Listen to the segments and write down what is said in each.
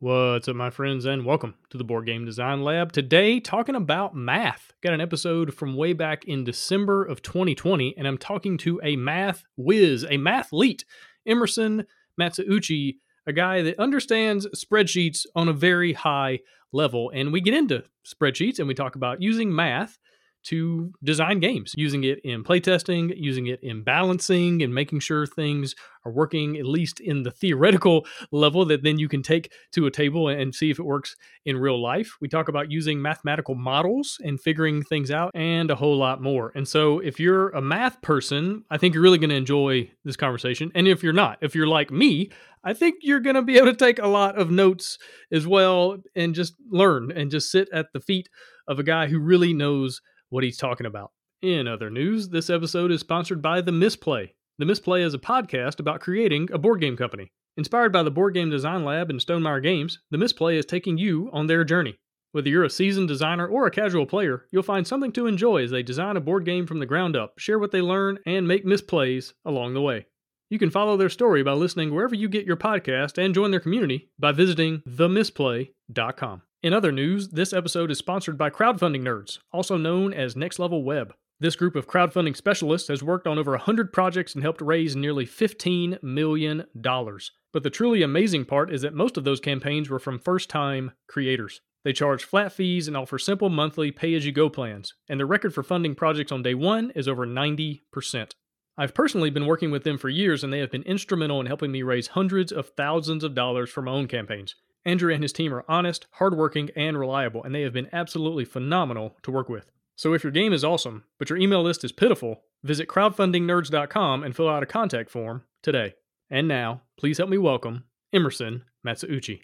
What's up, my friends, and welcome to the Board Game Design Lab. Today, talking about math. Got an episode from way back in December of 2020, and I'm talking to a math whiz, a mathlete, Emerson Matsuuchi, a guy that understands spreadsheets on a very high level. And we get into spreadsheets and we talk about using math to design games, using it in playtesting, using it in balancing, and making sure things are working at least in the theoretical level that then you can take to a table and see if it works in real life. We talk about using mathematical models and figuring things out, and a whole lot more. And so, if you're a math person, I think you're really going to enjoy this conversation. And if you're not, if you're like me, I think you're going to be able to take a lot of notes as well and just learn and just sit at the feet of a guy who really knows what he's talking about. In other news, this episode is sponsored by The Misplay. The Misplay is a podcast about creating a board game company. Inspired by the Board Game Design Lab and Stonemaier Games, The Misplay is taking you on their journey. Whether you're a seasoned designer or a casual player, you'll find something to enjoy as they design a board game from the ground up, share what they learn, and make misplays along the way. You can follow their story by listening wherever you get your podcast and join their community by visiting themisplay.com. In other news, this episode is sponsored by Crowdfunding Nerds, also known as Next Level Web. This group of crowdfunding specialists has worked on over 100 projects and helped raise nearly $15 million. But the truly amazing part is that most of those campaigns were from first time creators. They charge flat fees and offer simple monthly pay as you go plans, and the record for funding projects on day one is over 90%. I've personally been working with them for years, and they have been instrumental in helping me raise hundreds of thousands of dollars for my own campaigns. Andrew and his team are honest, hardworking, and reliable, and they have been absolutely phenomenal to work with. So if your game is awesome, but your email list is pitiful, visit crowdfundingnerds.com and fill out a contact form today. And now, please help me welcome Emerson Matsuuchi.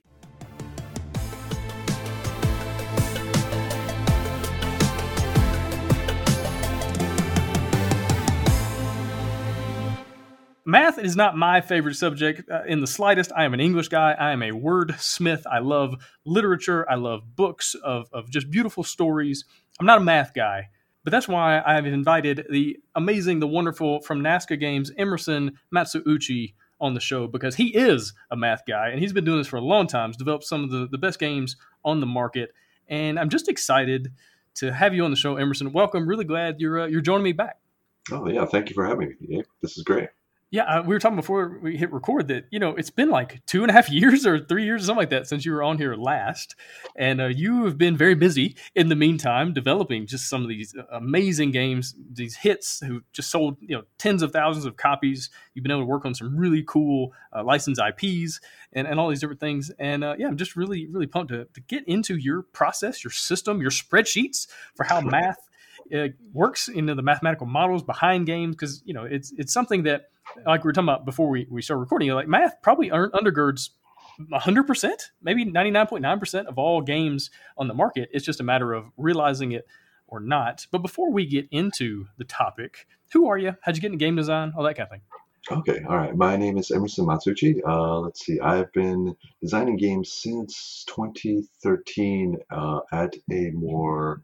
Math is not my favorite subject uh, in the slightest. I am an English guy. I am a wordsmith. I love literature. I love books of, of just beautiful stories. I'm not a math guy, but that's why I've invited the amazing, the wonderful from Nazca Games, Emerson Matsuuchi, on the show because he is a math guy and he's been doing this for a long time. He's developed some of the, the best games on the market. And I'm just excited to have you on the show, Emerson. Welcome. Really glad you're, uh, you're joining me back. Oh, yeah. Thank you for having me. This is great. Yeah, uh, we were talking before we hit record that you know it's been like two and a half years or three years or something like that since you were on here last, and uh, you have been very busy in the meantime developing just some of these uh, amazing games, these hits who just sold you know tens of thousands of copies. You've been able to work on some really cool uh, licensed IPs and, and all these different things, and uh, yeah, I'm just really really pumped to, to get into your process, your system, your spreadsheets for how math uh, works into the mathematical models behind games because you know it's it's something that like we were talking about before we, we started recording, like math probably undergirds 100%, maybe 99.9% of all games on the market. It's just a matter of realizing it or not. But before we get into the topic, who are you? How'd you get into game design? All that kind of thing. Okay, all right. My name is Emerson Matsuuchi. Uh, let's see, I've been designing games since 2013 uh, at a more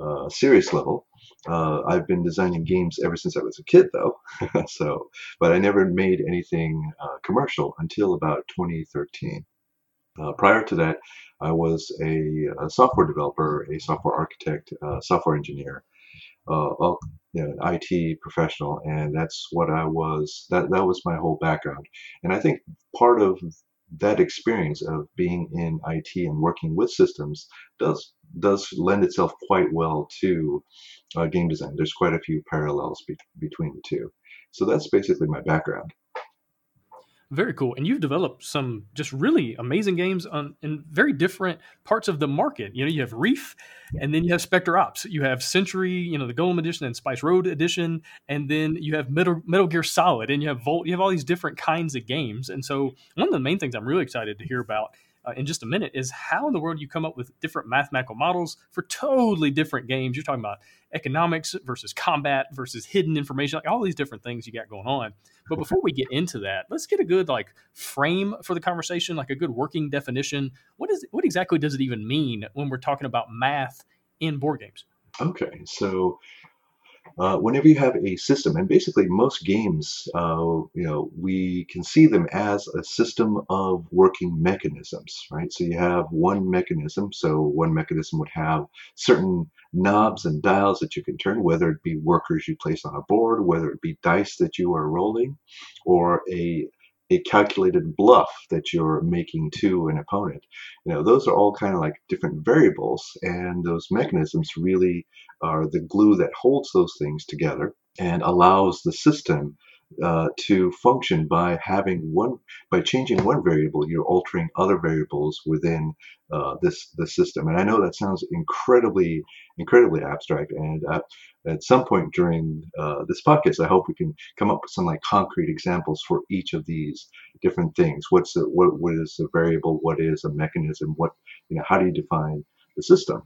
uh, serious level. Uh, I've been designing games ever since I was a kid, though. so, but I never made anything uh, commercial until about 2013. Uh, prior to that, I was a, a, software developer, a software architect, uh, software engineer, uh, you know, an IT professional, and that's what I was. That that was my whole background. And I think part of that experience of being in IT and working with systems does does lend itself quite well to uh, game design. There's quite a few parallels be- between the two. So that's basically my background. Very cool. And you've developed some just really amazing games on in very different parts of the market. You know, you have Reef, and then you have Spectre Ops. You have Century, you know, the Golem Edition and Spice Road Edition, and then you have Metal, Metal Gear Solid, and you have Volt. You have all these different kinds of games. And so, one of the main things I'm really excited to hear about uh, in just a minute is how in the world you come up with different mathematical models for totally different games. You're talking about economics versus combat versus hidden information, like all these different things you got going on. But before we get into that, let's get a good like frame for the conversation, like a good working definition. What is what exactly does it even mean when we're talking about math in board games? Okay, so uh, whenever you have a system, and basically most games, uh, you know, we can see them as a system of working mechanisms, right? So you have one mechanism. So one mechanism would have certain knobs and dials that you can turn, whether it be workers you place on a board, whether it be dice that you are rolling, or a a calculated bluff that you're making to an opponent. You know, those are all kind of like different variables, and those mechanisms really are the glue that holds those things together and allows the system uh, to function by having one by changing one variable you're altering other variables within uh, this the system. And i know that sounds incredibly incredibly abstract and uh, at some point during uh, this podcast i hope we can come up with some like concrete examples for each of these different things. What's the, what, what is a variable? What is a mechanism? What you know how do you define the system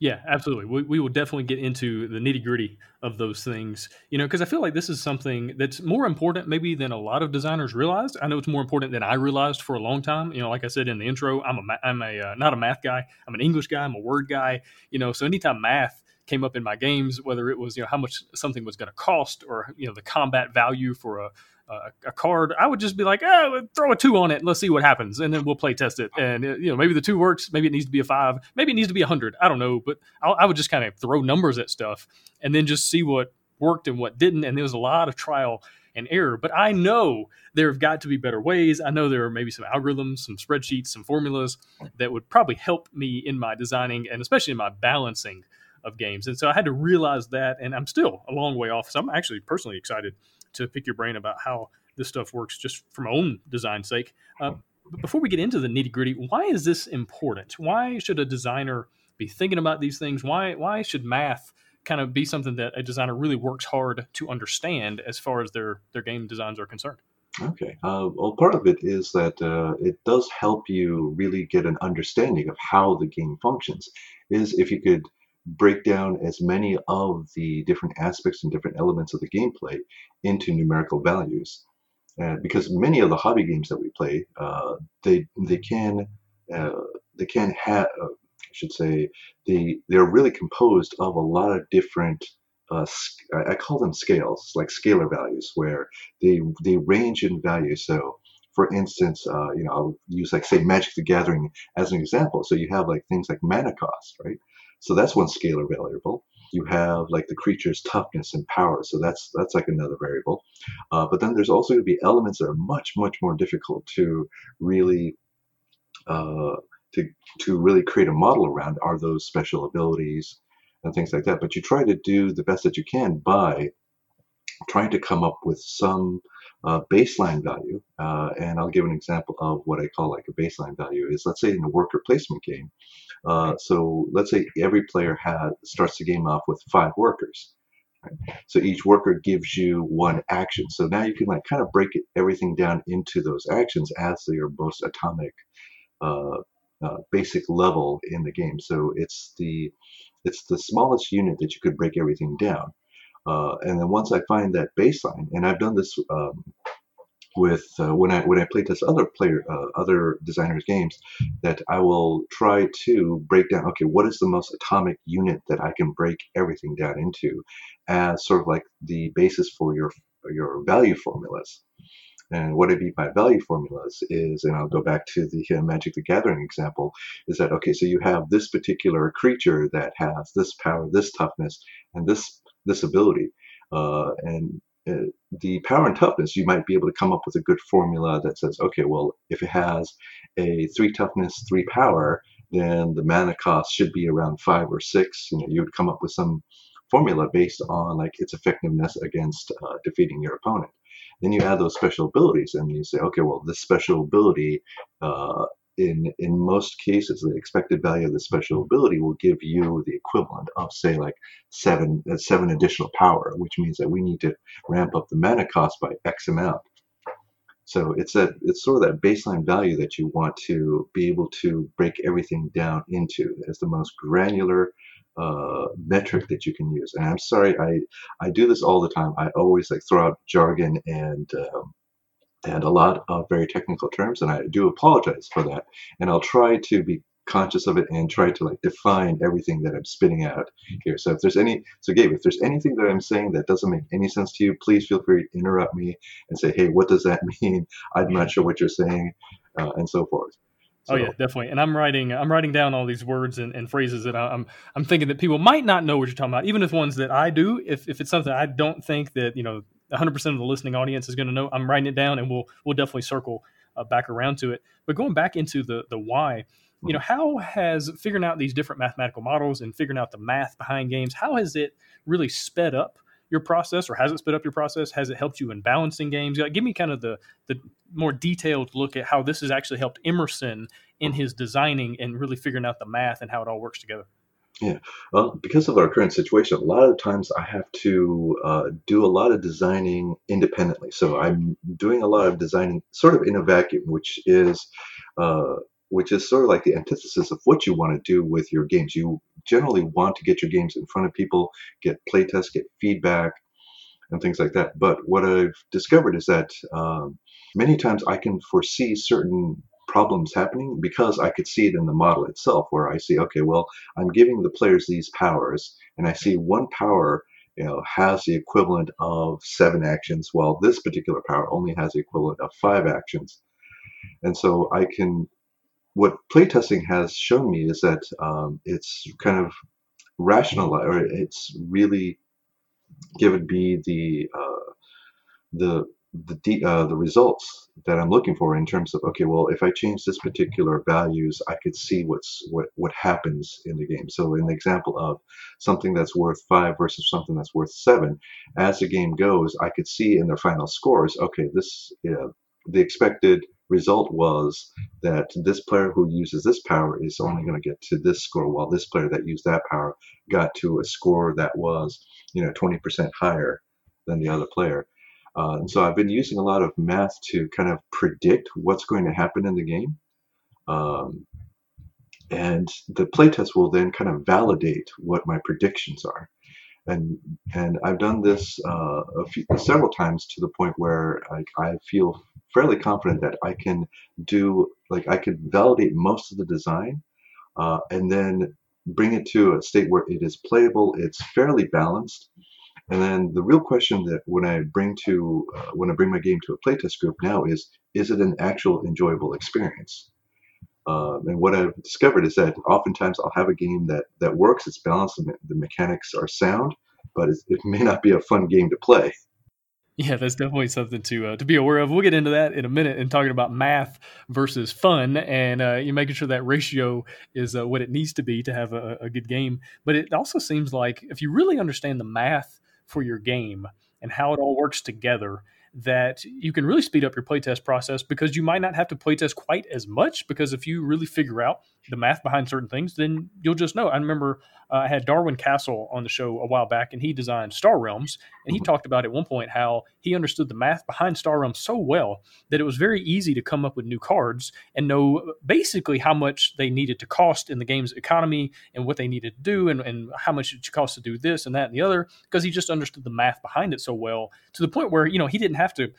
yeah, absolutely. We, we will definitely get into the nitty gritty of those things, you know, because I feel like this is something that's more important maybe than a lot of designers realized. I know it's more important than I realized for a long time. You know, like I said in the intro, I'm a I'm a uh, not a math guy. I'm an English guy. I'm a word guy. You know, so anytime math came up in my games, whether it was you know how much something was going to cost or you know the combat value for a a, a, card, I would just be like, oh, throw a two on it and let's see what happens, and then we'll play test it. And you know, maybe the two works, maybe it needs to be a five, maybe it needs to be a hundred. I don't know, but I, I would just kind of throw numbers at stuff and then just see what worked and what didn't. And there was a lot of trial and error. But I know there have got to be better ways. I know there are maybe some algorithms, some spreadsheets, some formulas that would probably help me in my designing and especially in my balancing of games. And so I had to realize that, and I'm still a long way off. So I'm actually personally excited to pick your brain about how this stuff works just from my own design sake. Uh, but before we get into the nitty gritty, why is this important? Why should a designer be thinking about these things? Why why should math kind of be something that a designer really works hard to understand as far as their their game designs are concerned? Okay. Uh, well, part of it is that uh, it does help you really get an understanding of how the game functions. Is if you could break down as many of the different aspects and different elements of the gameplay into numerical values. Uh, because many of the hobby games that we play, uh, they they can uh, they can have uh, I should say they they're really composed of a lot of different uh, I call them scales like scalar values where they they range in value. So for instance, uh, you know I'll use like say Magic the Gathering as an example. So you have like things like mana cost, right? So that's one scalar variable. You have like the creature's toughness and power. So that's that's like another variable. Uh, but then there's also going to be elements that are much much more difficult to really uh, to to really create a model around. Are those special abilities and things like that? But you try to do the best that you can by trying to come up with some uh, baseline value. Uh, and I'll give an example of what I call like a baseline value is let's say in a worker placement game. Uh, so let's say every player has starts the game off with five workers. Right? So each worker gives you one action. So now you can like kind of break it, everything down into those actions as your most atomic uh, uh, basic level in the game. So it's the it's the smallest unit that you could break everything down. Uh, and then once I find that baseline, and I've done this um, with uh, when I when I play test other player uh, other designers games, that I will try to break down. Okay, what is the most atomic unit that I can break everything down into, as sort of like the basis for your your value formulas. And what I mean by value formulas is, and I'll go back to the uh, Magic the Gathering example, is that okay? So you have this particular creature that has this power, this toughness, and this this ability. Uh, and uh, the power and toughness, you might be able to come up with a good formula that says, okay, well, if it has a three toughness, three power, then the mana cost should be around five or six. You know, you would come up with some formula based on like its effectiveness against uh, defeating your opponent. Then you add those special abilities, and you say, okay, well, this special ability uh, in in most cases, the expected value of the special ability will give you the equivalent of, say, like seven uh, seven additional power, which means that we need to ramp up the mana cost by X amount. So it's that it's sort of that baseline value that you want to be able to break everything down into as the most granular uh, metric that you can use. And I'm sorry, I I do this all the time. I always like throw out jargon and um, and a lot of very technical terms, and I do apologize for that. And I'll try to be conscious of it and try to like define everything that I'm spitting out here. So if there's any, so Gabe, if there's anything that I'm saying that doesn't make any sense to you, please feel free to interrupt me and say, hey, what does that mean? I'm not sure what you're saying, uh, and so forth. So. Oh yeah, definitely. And I'm writing, I'm writing down all these words and, and phrases that I'm, I'm thinking that people might not know what you're talking about, even if ones that I do. If, if it's something I don't think that you know 100 percent of the listening audience is going to know, I'm writing it down, and we'll we'll definitely circle uh, back around to it. But going back into the the why, you know, how has figuring out these different mathematical models and figuring out the math behind games, how has it really sped up your process or has it sped up your process? Has it helped you in balancing games? Give me kind of the, the more detailed look at how this has actually helped Emerson in his designing and really figuring out the math and how it all works together. Yeah, well, because of our current situation, a lot of times I have to uh, do a lot of designing independently. So I'm doing a lot of designing sort of in a vacuum, which is uh, which is sort of like the antithesis of what you want to do with your games. You generally want to get your games in front of people, get playtests, get feedback, and things like that. But what I've discovered is that um, many times I can foresee certain problems happening because I could see it in the model itself, where I see, okay, well, I'm giving the players these powers, and I see one power you know, has the equivalent of seven actions, while this particular power only has the equivalent of five actions. And so I can what playtesting has shown me is that um, it's kind of rational, or it's really given me the uh, the the uh, the results that I'm looking for in terms of okay, well, if I change this particular values, I could see what's what what happens in the game. So, in the example of something that's worth five versus something that's worth seven, as the game goes, I could see in their final scores, okay, this you know, the expected result was that this player who uses this power is only going to get to this score, while this player that used that power got to a score that was, you know, 20% higher than the other player. Uh, and so I've been using a lot of math to kind of predict what's going to happen in the game. Um, and the playtest will then kind of validate what my predictions are and and I've done this uh, few, several times to the point where I, I feel fairly confident that I can do like I could validate most of the design uh, and then bring it to a state where it is playable, it's fairly balanced. And then the real question that when I bring to uh, when I bring my game to a playtest group now is is it an actual enjoyable experience? Um, and what I've discovered is that oftentimes I'll have a game that that works, it's balanced, the, the mechanics are sound, but it may not be a fun game to play. Yeah, that's definitely something to uh, to be aware of. We'll get into that in a minute and talking about math versus fun, and uh, you making sure that ratio is uh, what it needs to be to have a, a good game. But it also seems like if you really understand the math for your game and how it all works together, that you can really speed up your playtest process because you might not have to playtest quite as much because if you really figure out the math behind certain things, then you'll just know. I remember uh, I had Darwin Kastle on the show a while back, and he designed Star Realms, and he mm-hmm. talked about at one point how he understood the math behind Star Realms so well that it was very easy to come up with new cards and know basically how much they needed to cost in the game's economy and what they needed to do and, and how much it cost to do this and that and the other because he just understood the math behind it so well to the point where you know he didn't have to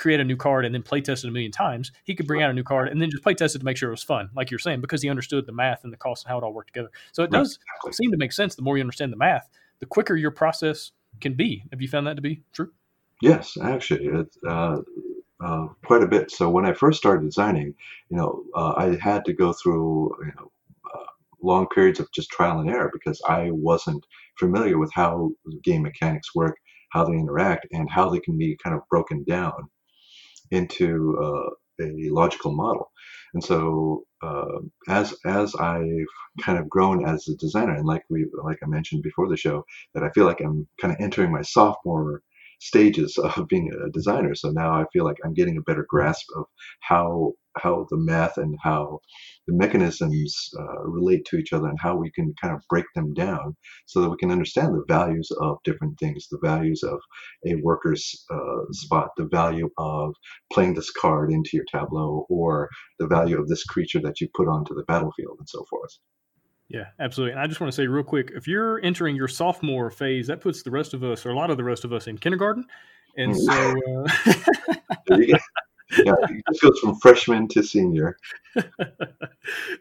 create a new card and then play test it a million times. He could bring out a new card and then just play test it to make sure it was fun, like you're saying, because he understood the math and the cost and how it all worked together. So it does exactly. seem to make sense. The more you understand the math, the quicker your process can be. Have you found that to be true? Yes, actually, it's uh, uh, quite a bit. So when I first started designing, you know, uh, I had to go through, you know, uh, long periods of just trial and error because I wasn't familiar with how game mechanics work, how they interact, and how they can be kind of broken down into uh, a logical model. And so uh, as as I've kind of grown as a designer, and like we like I mentioned before the show, that I feel like I'm kind of entering my sophomore stages of being a designer. So now I feel like I'm getting a better grasp of how how the math and how the mechanisms uh, relate to each other and how we can kind of break them down so that we can understand the values of different things, the values of a worker's uh, spot, the value of playing this card into your tableau, or the value of this creature that you put onto the battlefield, and so forth. Yeah, absolutely. And I just want to say real quick, if you're entering your sophomore phase, that puts the rest of us, or a lot of the rest of us, in kindergarten. And so, uh... yeah, it just goes from freshman to senior.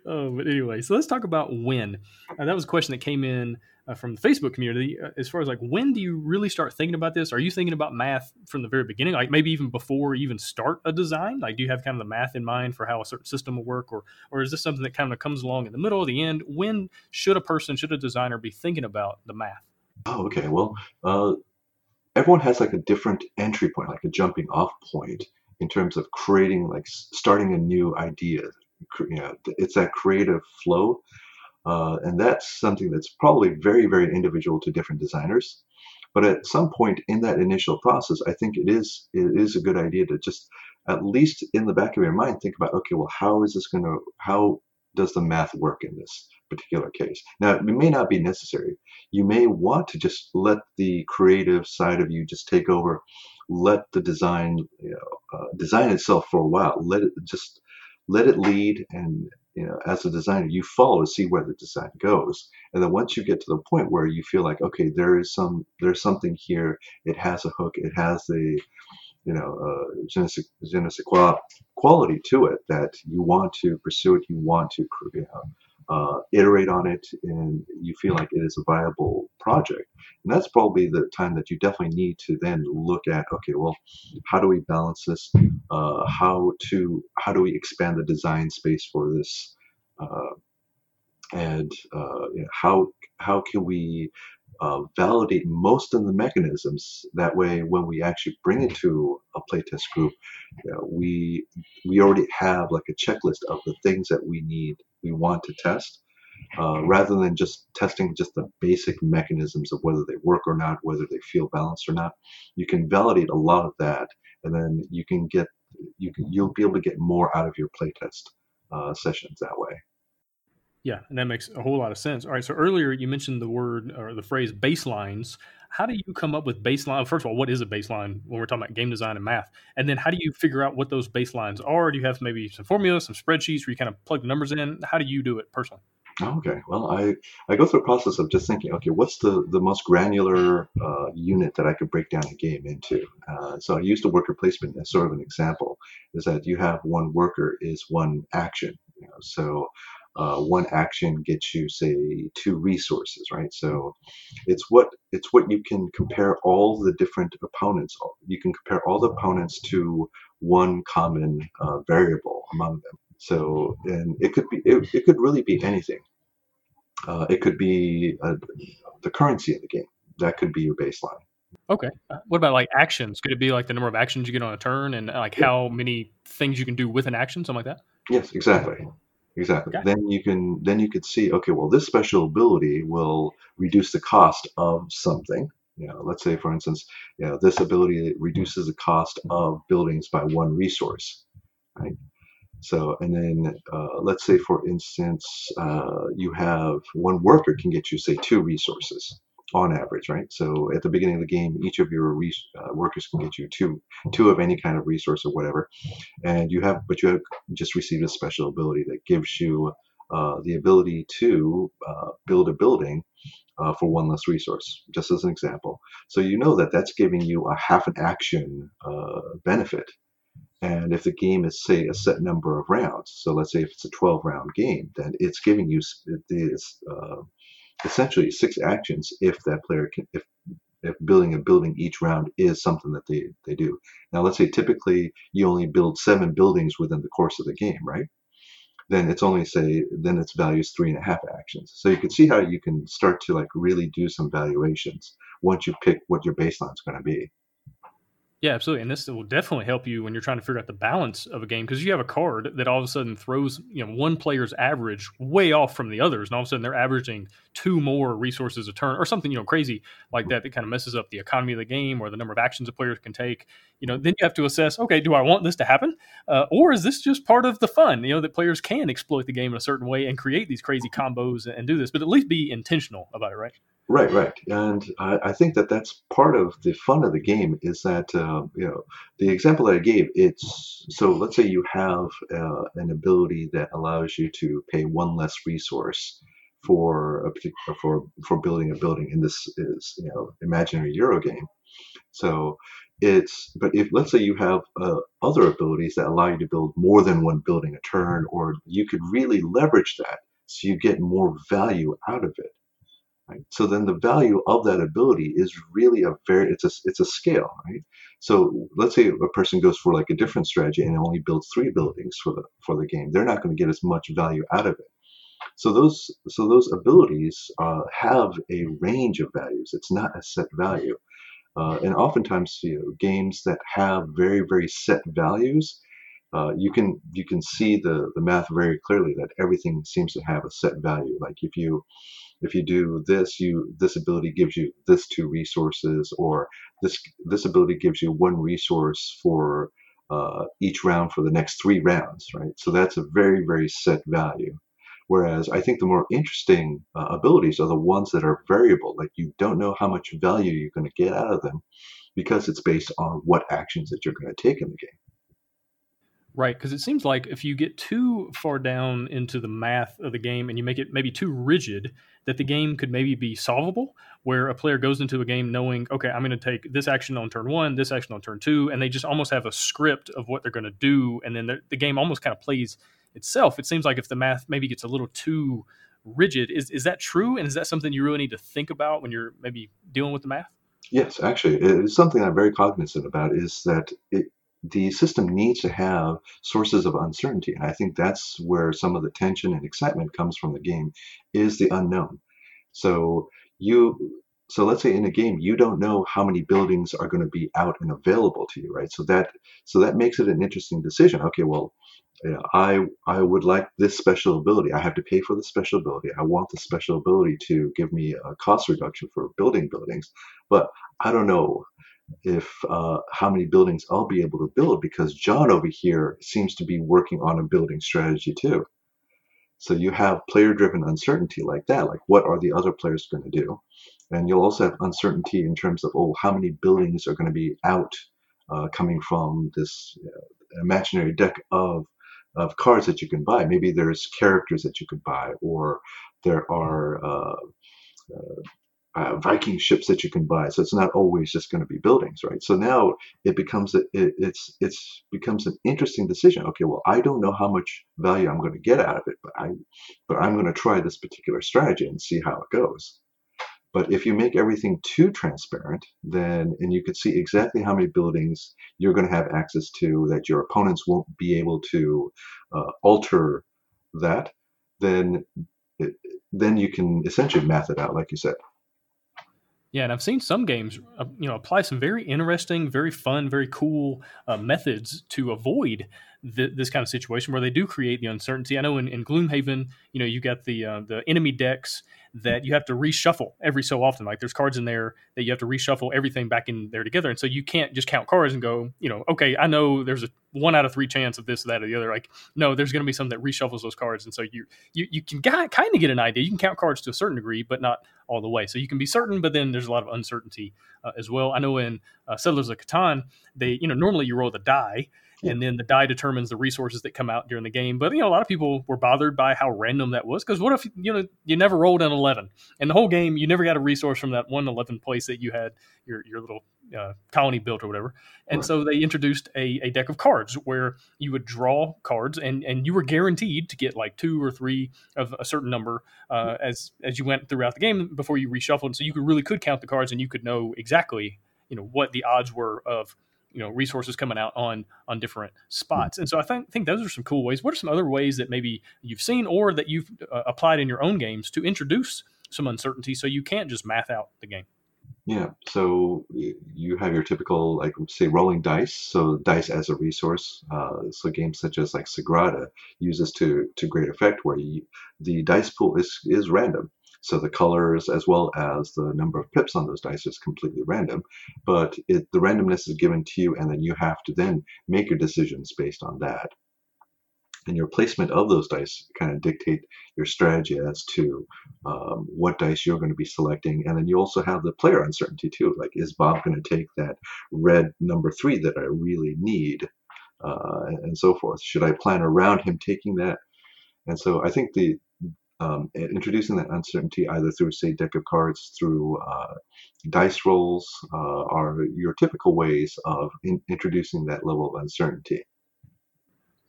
oh, but anyway, so let's talk about when. Uh, that was a question that came in uh, from the Facebook community. Uh, as far as like when do you really start thinking about this? Are you thinking about math from the very beginning, like maybe even before you even start a design? Like, do you have kind of the math in mind for how a certain system will work, or or is this something that kind of comes along in the middle, or the end? When should a person, should a designer be thinking about the math? Oh, okay. Well, uh, everyone has like a different entry point, like a jumping off point in terms of creating, like starting a new idea. You know, it's that creative flow uh, and that's something that's probably very, very individual to different designers. But at some point in that initial process, I think it is it is a good idea to just at least in the back of your mind think about okay, well, how is this going to how does the math work in this particular case? Now, it may not be necessary. You may want to just let the creative side of you just take over, let the design you know, uh, design itself for a while. Let it just let it lead and you know, as a designer, you follow to see where the design goes. And then once you get to the point where you feel like, okay, there is some, there's something here. It has a hook. It has the, you know, uh, je ne sais quoi quality to it that you want to pursue it. You want to, you know, uh, iterate on it and you feel like it is a viable project. And that's probably the time that you definitely need to then look at, okay, well, how do we balance this? Uh, how to, how do we expand the design space for this? Uh, and uh, you know, how, how can we uh, validate most of the mechanisms. That way, when we actually bring it to a playtest group, you know, we we already have like a checklist of the things that we need, we want to test, uh, rather than just testing just the basic mechanisms of whether they work or not, whether they feel balanced or not. You can validate a lot of that, and then you can get you can you'll be able to get more out of your playtest uh, sessions that way. Yeah, and that makes a whole lot of sense. All right, so earlier you mentioned the word or the phrase baselines. How do you come up with baseline? First of all, what is a baseline when we're talking about game design and math? And then how do you figure out what those baselines are? Do you have maybe some formulas, some spreadsheets where you kind of plug the numbers in? How do you do it personally? Okay, well, I, I go through a process of just thinking, okay, what's the, the most granular uh, unit that I could break down a game into? Uh, so I use the worker placement as sort of an example, is that you have one worker is one action. You know, so uh, one action gets you say two resources right so it's what it's what you can compare all the different opponents you can compare all the opponents to one common uh, variable among them so and it could be it, it could really be anything uh, it could be uh, the currency of the game that could be your baseline Okay. Uh, what about like actions? Could it be like the number of actions you get on a turn and like yeah. how many things you can do with an action, something like that? Yes, exactly. Exactly. Then you can then you could see, okay, well, this special ability will reduce the cost of something. You know, let's say, for instance, you know, this ability reduces the cost of buildings by one resource, right? So, and then uh, let's say, for instance, uh, you have one worker can get you, say, two resources on average, right? So at the beginning of the game, each of your re- uh, workers can get you two, two of any kind of resource or whatever, and you have, but you have just received a special ability that gives you uh, the ability to uh, build a building uh, for one less resource, just as an example. So you know that that's giving you a half an action uh, benefit. And if the game is, say, a set number of rounds, so let's say if it's a 12 round game, then it's giving you this uh, essentially six actions if that player can if if building a building each round is something that they they do. Now let's say typically you only build seven buildings within the course of the game right? Then it's only say then its value is three and a half actions. So you can see how you can start to like really do some valuations once you pick what your baseline is going to be yeah, absolutely. And this will definitely help you when you're trying to figure out the balance of a game because you have a card that all of a sudden throws, you know, one player's average way off from the others. And all of a sudden they're averaging two more resources a turn or something, you know, crazy like that that kind of messes up the economy of the game or the number of actions a player can take. You know, then you have to assess, okay, do I want this to happen? Uh, or is this just part of the fun, you know, that players can exploit the game in a certain way and create these crazy combos and do this, but at least be intentional about it, right? Right, right, and I, I, think that that's part of the fun of the game is that uh, you know the example that I gave. It's so let's say you have uh, an ability that allows you to pay one less resource for a particular for for building a building, and this is you know imaginary Euro game. So it's but if let's say you have uh, other abilities that allow you to build more than one building a turn, or you could really leverage that so you get more value out of it. Right? So then the value of that ability is really a very it's a it's a scale, right? So let's say a person goes for like a different strategy and only builds three buildings for the for the game. They're not going to get as much value out of it. So those so those abilities uh, have a range of values. It's not a set value. Uh, and oftentimes, you know, games that have very very set values, uh, you can you can see the the math very clearly that everything seems to have a set value. Like if you if you do this, you this ability gives you this two resources, or this this ability gives you one resource for uh, each round for the next three rounds, right? So that's a very very set value. Whereas I think the more interesting uh, abilities are the ones that are variable, like you don't know how much value you're going to get out of them because it's based on what actions that you're going to take in the game. Right, because it seems like if you get too far down into the math of the game and you make it maybe too rigid, that the game could maybe be solvable. Where a player goes into a game knowing, okay, I'm going to take this action on turn one, this action on turn two, and they just almost have a script of what they're going to do, and then the, the game almost kind of plays itself. It seems like if the math maybe gets a little too rigid, is is that true? And is that something you really need to think about when you're maybe dealing with the math? Yes, actually, it's something I'm very cognizant about. Is that it, the system needs to have sources of uncertainty, and I think that's where some of the tension and excitement comes from the game, is the unknown. So you so let's say in a game you don't know how many buildings are going to be out and available to you right so that so that makes it an interesting decision okay well you know, I I would like this special ability. I have to pay for the special ability. I want the special ability to give me a cost reduction for building buildings, but I don't know if uh, how many buildings I'll be able to build because John over here seems to be working on a building strategy too. So you have player-driven uncertainty like that. Like, what are the other players going to do? And you'll also have uncertainty in terms of, oh, how many buildings are going to be out uh, coming from this uh, imaginary deck of of cards that you can buy. Maybe there's characters that you could buy, or there are uh, uh, Viking ships that you can buy. So it's not always just going to be buildings, right? So now it becomes a, it, it's it's becomes an interesting decision. Okay, well I don't know how much value I'm going to get out of it, but I but I'm going to try this particular strategy and see how it goes. But if you make everything too transparent, then and you could see exactly how many buildings you're going to have access to, that your opponents won't be able to uh, alter that, then then you can essentially math it out, like you said. Yeah, and I've seen some games, uh, you know, apply some very interesting, very fun, very cool uh, methods to avoid th- this kind of situation where they do create the uncertainty. I know in, in Gloomhaven, you know, you got the uh, the enemy decks that you have to reshuffle every so often. Like there's cards in there that you have to reshuffle everything back in there together, and so you can't just count cards and go, you know, okay, I know there's a one out of three chance of this, that, or the other. Like no, there's going to be some that reshuffles those cards, and so you you you can kind of get an idea. You can count cards to a certain degree, but not all the way. So you can be certain, but then there's a lot of uncertainty uh, as well. I know in uh, Settlers of Catan, they you know normally you roll the die and then the die determines the resources that come out during the game. But you know, a lot of people were bothered by how random that was because what if you know you never rolled an eleven, and the whole game you never got a resource from that one eleven place that you had your your little uh, colony built or whatever. And right. so they introduced a, a deck of cards where you would draw cards and, and you were guaranteed to get like two or three of a certain number uh, as as you went throughout the game before you reshuffled. And so you could really could count the cards and you could know exactly you know what the odds were of you know resources coming out on on different spots. And so i think think those are some cool ways. What are some other ways that maybe you've seen or that you've uh, applied in your own games to introduce some uncertainty so you can't just math out the game? Yeah. So you have your typical like say rolling dice. So dice as a resource uh, so games such as like sagrada uses to to great effect where you, the dice pool is is random so the colors as well as the number of pips on those dice is completely random, but it, the randomness is given to you and then you have to then make your decisions based on that. And your placement of those dice kind of dictate your strategy as to um, what dice you're going to be selecting. And then you also have the player uncertainty too. Like, is Bob going to take that red number three that I really need? Uh, and so forth. Should I plan around him taking that? And so I think the um, introducing that uncertainty either through, say, deck of cards, through uh, dice rolls, uh, are your typical ways of in- introducing that level of uncertainty.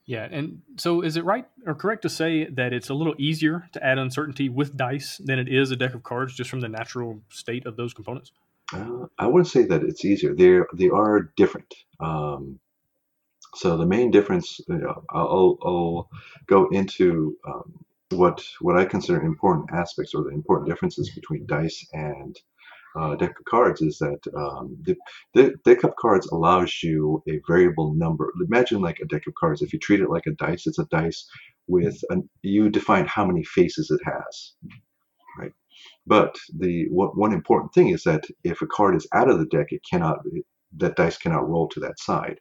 Yeah, and so is it right or correct to say that it's a little easier to add uncertainty with dice than it is a deck of cards, just from the natural state of those components? Uh, I wouldn't say that it's easier. They they are different. Um, so the main difference, you know, I'll, I'll go into um, what what I consider important aspects or the important differences between dice and uh, deck of cards is that um, the, the deck of cards allows you a variable number. Imagine like a deck of cards. If you treat it like a dice, it's a dice with an, you define how many faces it has, right? But the what, one important thing is that if a card is out of the deck, it cannot that dice cannot roll to that side.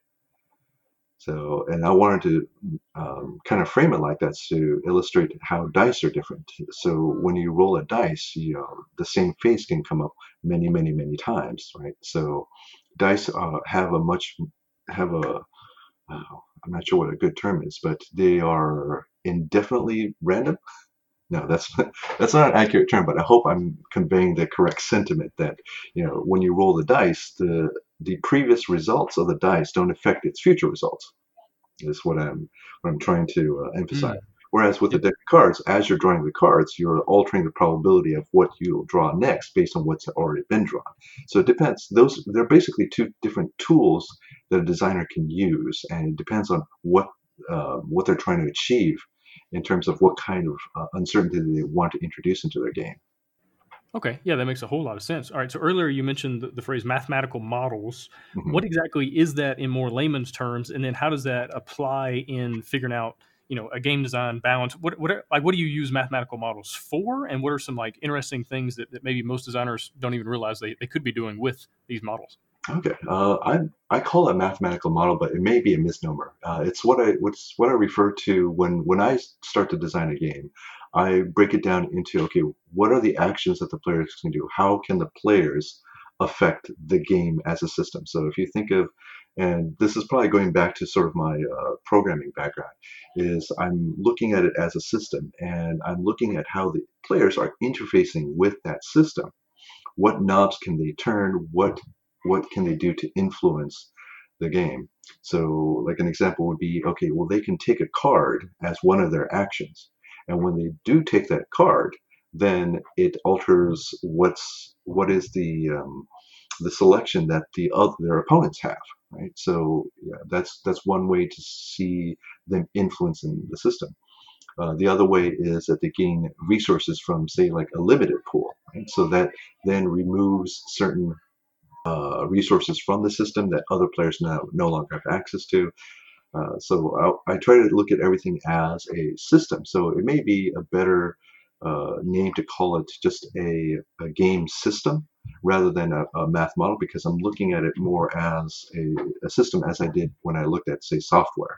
So, and I wanted to um, kind of frame it like that to illustrate how dice are different. So, when you roll a dice, you know, the same face can come up many, many, many times, right? So, dice uh, have a much have a uh, I'm not sure what a good term is, but they are indefinitely random. No, that's that's not an accurate term, but I hope I'm conveying the correct sentiment that you know when you roll the dice, the the previous results of the dice don't affect its future results. Is what I'm what I'm trying to uh, emphasize. Mm. Whereas with the deck of cards, as you're drawing the cards, you're altering the probability of what you'll draw next based on what's already been drawn. So it depends. Those they're basically two different tools that a designer can use, and it depends on what uh, what they're trying to achieve in terms of what kind of uh, uncertainty they want to introduce into their game. Okay, yeah, that makes a whole lot of sense. All right, so earlier you mentioned the, the phrase mathematical models. Mm-hmm. What exactly is that in more layman's terms, and then how does that apply in figuring out, you know, a game design balance? What, what, like, what do you use mathematical models for, and what are some like interesting things that, that maybe most designers don't even realize they, they could be doing with these models? Okay, uh, I I call it a mathematical model, but it may be a misnomer. Uh, it's what I what's what I refer to when when I start to design a game. I break it down into okay, what are the actions that the players can do? How can the players affect the game as a system? So if you think of, and this is probably going back to sort of my uh, programming background, is I'm looking at it as a system, and I'm looking at how the players are interfacing with that system. What knobs can they turn? What what can they do to influence the game? So, like an example would be, okay, well, they can take a card as one of their actions, and when they do take that card, then it alters what's what is the um, the selection that the other their opponents have, right? So yeah, that's that's one way to see them influencing the system. Uh, the other way is that they gain resources from, say, like a limited pool, right? So that then removes certain uh, resources from the system that other players now no longer have access to. Uh, so I, I, try to look at everything as a system. So it may be a better uh, name to call it just a, a game system rather than a, a, math model because I'm looking at it more as a, a, system as I did when I looked at, say, software.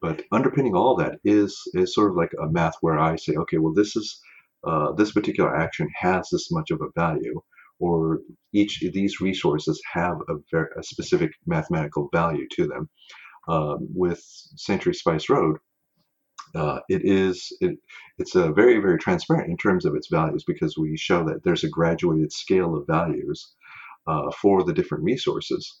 But underpinning all that is is sort of like a math where I say, okay, well, this is uh, this particular action has this much of a value, or each of these resources have a, very, a specific mathematical value to them. Um, with Century Spice Road, uh, it is it, it's a very very transparent in terms of its values because we show that there's a graduated scale of values uh, for the different resources.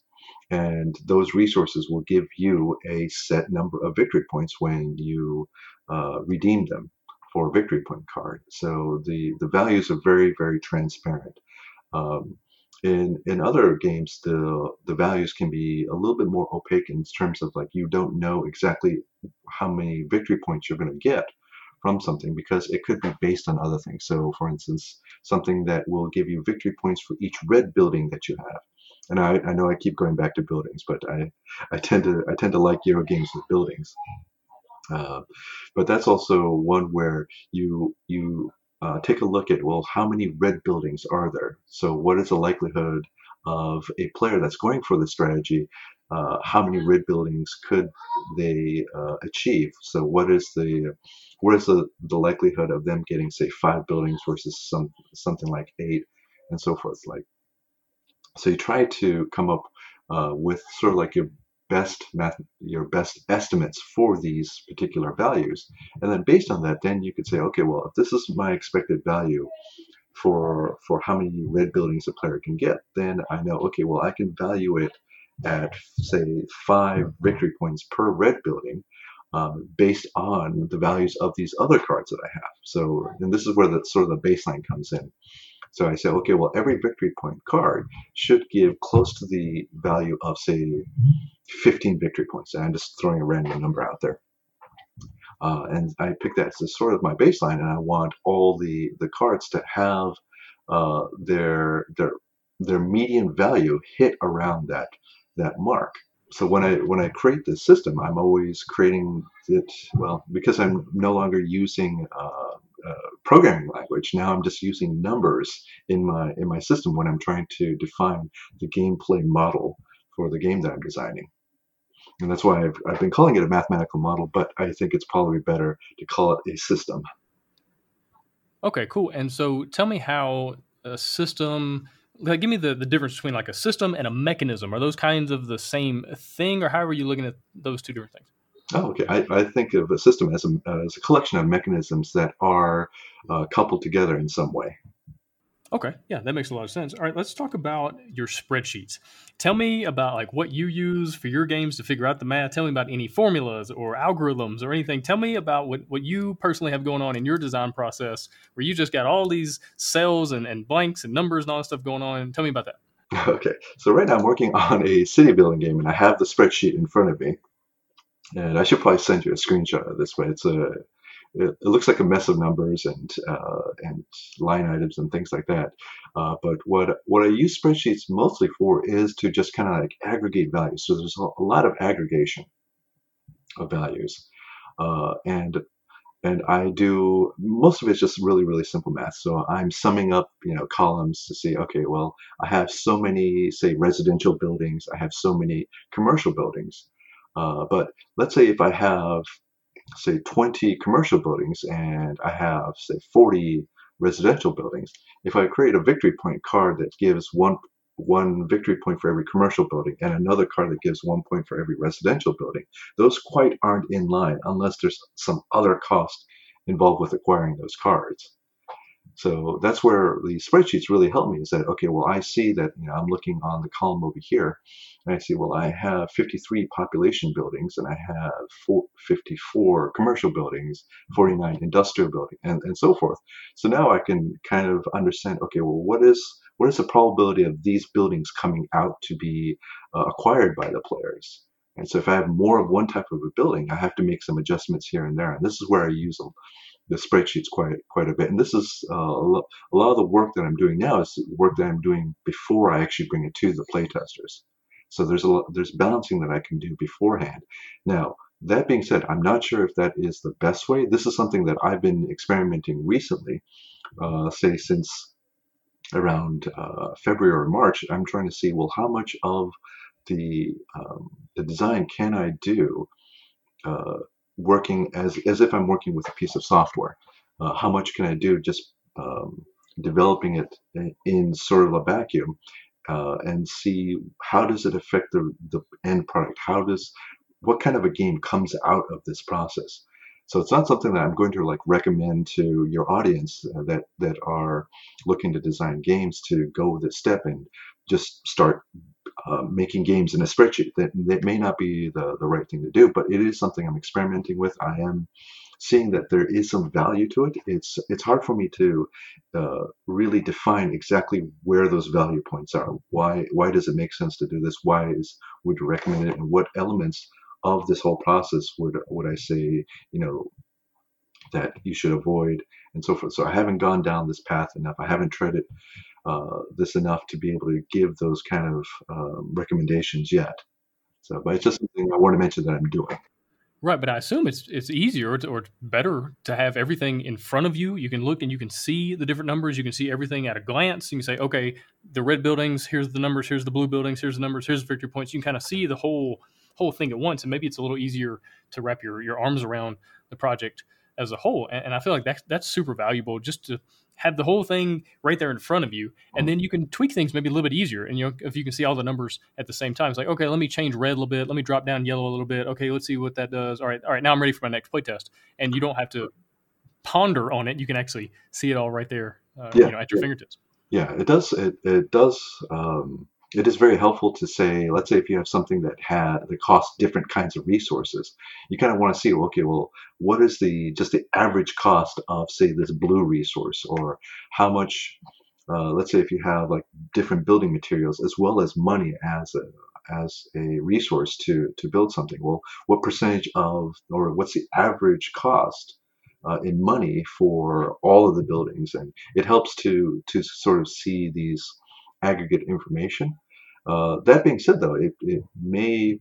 And those resources will give you a set number of victory points when you uh, redeem them for a victory point card. So the the values are very very transparent. Um, in in other games, the the values can be a little bit more opaque in terms of like you don't know exactly how many victory points you're going to get from something because it could be based on other things. So, for instance, something that will give you victory points for each red building that you have. And I, I know I keep going back to buildings, but I, I tend to I tend to like Euro games with buildings. Uh, but that's also one where you you uh, take a look at well, how many red buildings are there? So, what is the likelihood of a player that's going for the strategy? Uh, how many red buildings could they uh, achieve? So, what is the what is the, the likelihood of them getting say five buildings versus some something like eight, and so forth? Like, so you try to come up uh, with sort of like your best math, your best estimates for these particular values. And then based on that, then you could say, okay, well, if this is my expected value for for how many red buildings a player can get, then I know, okay, well, I can value it at say five victory points per red building. Um, based on the values of these other cards that I have. So, and this is where the sort of the baseline comes in. So I say, okay, well, every victory point card should give close to the value of, say, 15 victory points. And I'm just throwing a random number out there. Uh, and I pick that as sort of my baseline, and I want all the, the cards to have uh, their their their median value hit around that that mark. So when I when I create this system, I'm always creating it well because I'm no longer using uh, uh, programming language. Now I'm just using numbers in my in my system when I'm trying to define the gameplay model for the game that I'm designing. And that's why I've, I've been calling it a mathematical model, but I think it's probably better to call it a system. Okay, cool. And so tell me how a system like give me the, the difference between like a system and a mechanism. Are those kinds of the same thing or how are you looking at those two different things? Oh, okay. I, I think of a system as a, as a collection of mechanisms that are uh, coupled together in some way. Okay, yeah, that makes a lot of sense. All right, let's talk about your spreadsheets. Tell me about like what you use for your games to figure out the math. Tell me about any formulas or algorithms or anything. Tell me about what, what you personally have going on in your design process where you just got all these cells and, and blanks and numbers and all that stuff going on. Tell me about that. Okay, so right now I'm working on a city building game and I have the spreadsheet in front of me. And I should probably send you a screenshot of this but It's a it, it looks like a mess of numbers and uh, and line items and things like that. Uh, but what what I use spreadsheets mostly for is to just kind of like aggregate values. So there's a, lot of aggregation of values, uh, and and I do most of it's just really really simple math. So I'm summing up you know columns to see okay well I have so many say residential buildings, I have so many commercial buildings. Uh, but let's say if I have, say, 20 commercial buildings and I have, say, 40 residential buildings, if I create a victory point card that gives one one victory point for every commercial building and another card that gives one point for every residential building, those quite aren't in line unless there's some other cost involved with acquiring those cards. So that's where the spreadsheets really help me is that, okay, well, I see that, you know, I'm looking on the column over here and I see, well, I have 53 population buildings and I have four, 54 commercial buildings, 49 industrial buildings and, and so forth. So now I can kind of understand, okay, well, what is, what is the probability of these buildings coming out to be uh, acquired by the players? And so if I have more of one type of a building, I have to make some adjustments here and there. And this is where I use the spreadsheets quite quite a bit. And this is uh, a, lot, of the work that I'm doing now is work that I'm doing before I actually bring it to the playtesters. So there's a lot, there's balancing that I can do beforehand. Now that being said, I'm not sure if that is the best way. This is something that I've been experimenting recently, uh, say since around uh, February or March. I'm trying to see well how much of the um, the design can I do uh, working as as if I'm working with a piece of software. Uh, how much can I do just um, developing it in, sort of a vacuum uh, and see how does it affect the the end product? How does what kind of a game comes out of this process? So it's not something that I'm going to like recommend to your audience uh, that that are looking to design games to go with this step and just start uh, making games in a spreadsheet. That, that may not be the, the right thing to do, but it is something I'm experimenting with. I am seeing that there is some value to it. It's it's hard for me to uh, really define exactly where those value points are. Why why does it make sense to do this? Why is would you recommend it? And what elements of this whole process would would I say you know that you should avoid and so forth. So I haven't gone down this path enough. I haven't tried treaded uh, this enough to be able to give those kind of um, recommendations yet. So, but it's just something I want to mention that I'm doing. Right, but I assume it's it's easier to, or better to have everything in front of you. You can look and you can see the different numbers. You can see everything at a glance. You can say, okay, the red buildings. Here's the numbers. Here's the blue buildings. Here's the numbers. Here's the victory points. You can kind of see the whole whole thing at once, and maybe it's a little easier to wrap your your arms around the project as a whole. And, and I feel like that's that's super valuable just to have the whole thing right there in front of you, and then you can tweak things maybe a little bit easier. And you know, if you can see all the numbers at the same time, it's like okay, let me change red a little bit, let me drop down yellow a little bit. Okay, let's see what that does. All right, all right, now I'm ready for my next playtest, and you don't have to ponder on it. You can actually see it all right there, uh, yeah, you know, at your yeah. fingertips. Yeah, it does. It it does. Um, it is very helpful to say, let's say if you have something that had that costs different kinds of resources, you kind of want to see, okay, well, what is the just the average cost of say this blue resource, or how much? Uh, let's say if you have like different building materials as well as money as a as a resource to to build something. Well, what percentage of or what's the average cost uh, in money for all of the buildings, and it helps to to sort of see these aggregate information. Uh, that being said, though, it, it may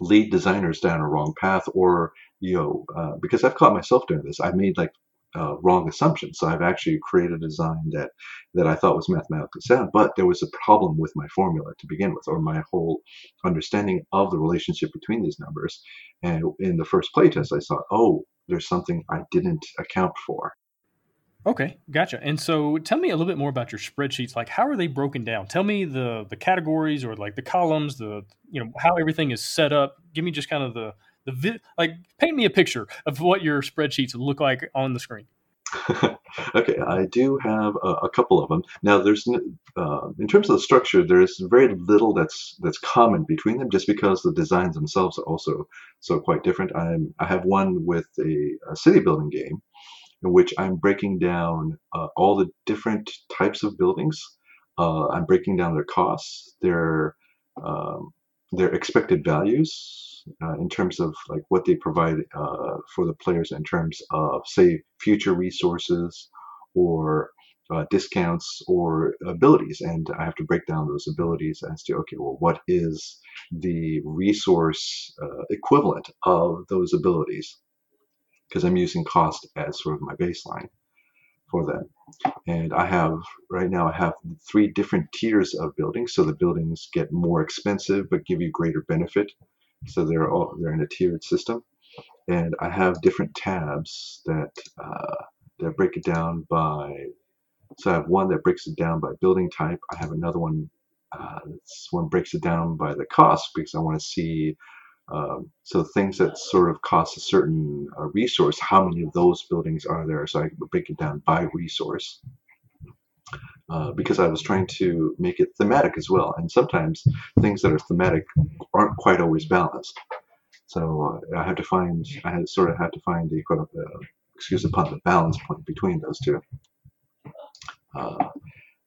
lead designers down a wrong path, or you know, uh, because I've caught myself doing this. I made like uh, wrong assumptions. So I've actually created a design that that I thought was mathematically sound, but there was a problem with my formula to begin with, or my whole understanding of the relationship between these numbers. And in the first playtest, I saw, oh, there's something I didn't account for. Okay, gotcha. And so, tell me a little bit more about your spreadsheets. Like, how are they broken down? Tell me the the categories or like the columns, the you know how everything is set up. Give me just kind of the the vi- like paint me a picture of what your spreadsheets look like on the screen. okay, I do have a, a, couple of them. Now, there's uh, in terms of the structure, there's very little that's that's common between them, just because the designs themselves are also so quite different. I'm I have one with a, a city building game, in which I'm breaking down uh, all the different types of buildings. Uh, I'm breaking down their costs, their um, their expected values uh, in terms of like what they provide uh, for the players in terms of say future resources or uh, discounts or abilities and i have to break down those abilities as to okay well what is the resource uh, equivalent of those abilities because i'm using cost as sort of my baseline for them. And I have right now I have three different tiers of buildings. So the buildings get more expensive but give you greater benefit. So they're all they're in a tiered system. And I have different tabs that uh, that break it down by. So I have one that breaks it down by building type. I have another one. Uh, this one breaks it down by the cost because I want to see um, so things that sort of cost a certain uh, resource, how many of those buildings are there? So I break it down by resource. Uh, because I was trying to make it thematic as well, and sometimes things that are thematic aren't quite always balanced. So uh, I have to find, I had, sort of had to find the, uh, excuse pun, the balance point between those two.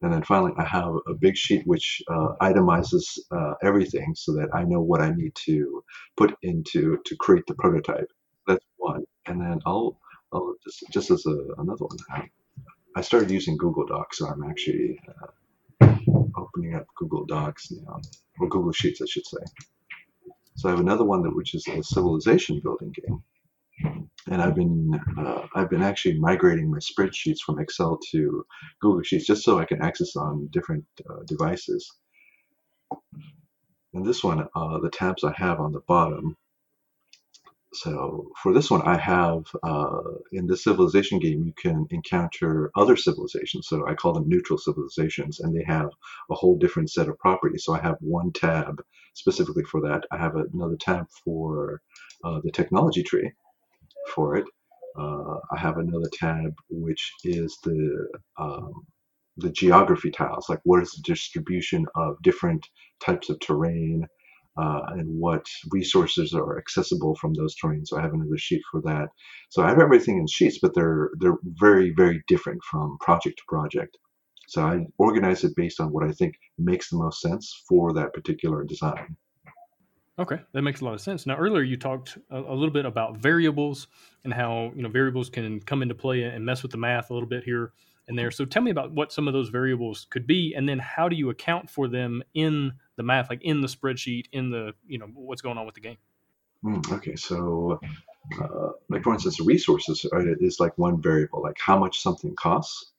And then finally, I have a big sheet which uh, itemizes uh, everything so that I know what I need to put into to create the prototype. That's one. And then I'll, I'll just, just as a, another one, I started using Google Docs, so I'm actually uh, opening up Google Docs now, or Google Sheets, I should say. So I have another one that which is a civilization building game and I've been uh, I've been actually migrating my spreadsheets from Excel to Google Sheets just so I can access on different uh, devices. And this one, uh, the tabs I have on the bottom. So for this one, I have uh, in the civilization game you can encounter other civilizations. So I call them neutral civilizations, and they have a whole different set of properties. So I have one tab specifically for that. I have another tab for uh, the technology tree for it. Uh, I have another tab which is the um, the geography tiles, like what is the distribution of different types of terrain uh, and what resources are accessible from those terrains. So I have another sheet for that. So I have everything in sheets, but they're they're very very different from project to project. So I organize it based on what I think makes the most sense for that particular design. Okay, that makes a lot of sense. Now, earlier you talked a, a, little bit about variables and how you know variables can come into play and mess with the math a little bit here and there. So, tell me about what some of those variables could be, and then how do you account for them in the math, like in the spreadsheet, in the you know what's going on with the game. Mm, okay, so uh, like for instance, resources is like one variable, like how much something costs.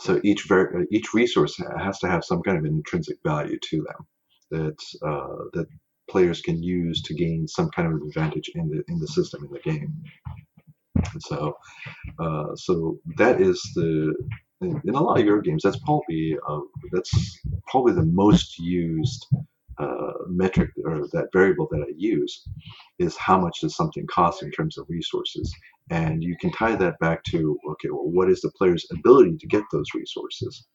So each var- each resource has to have some kind of intrinsic value to them that uh, that players can use to gain some kind of advantage in the in the system in the game. So, uh, so that is the in, in, a lot of your games. That's probably uh, that's probably the most used uh, metric or that variable that I use is how much does something cost in terms of resources, and you can tie that back to okay, well, what is the player's ability to get those resources,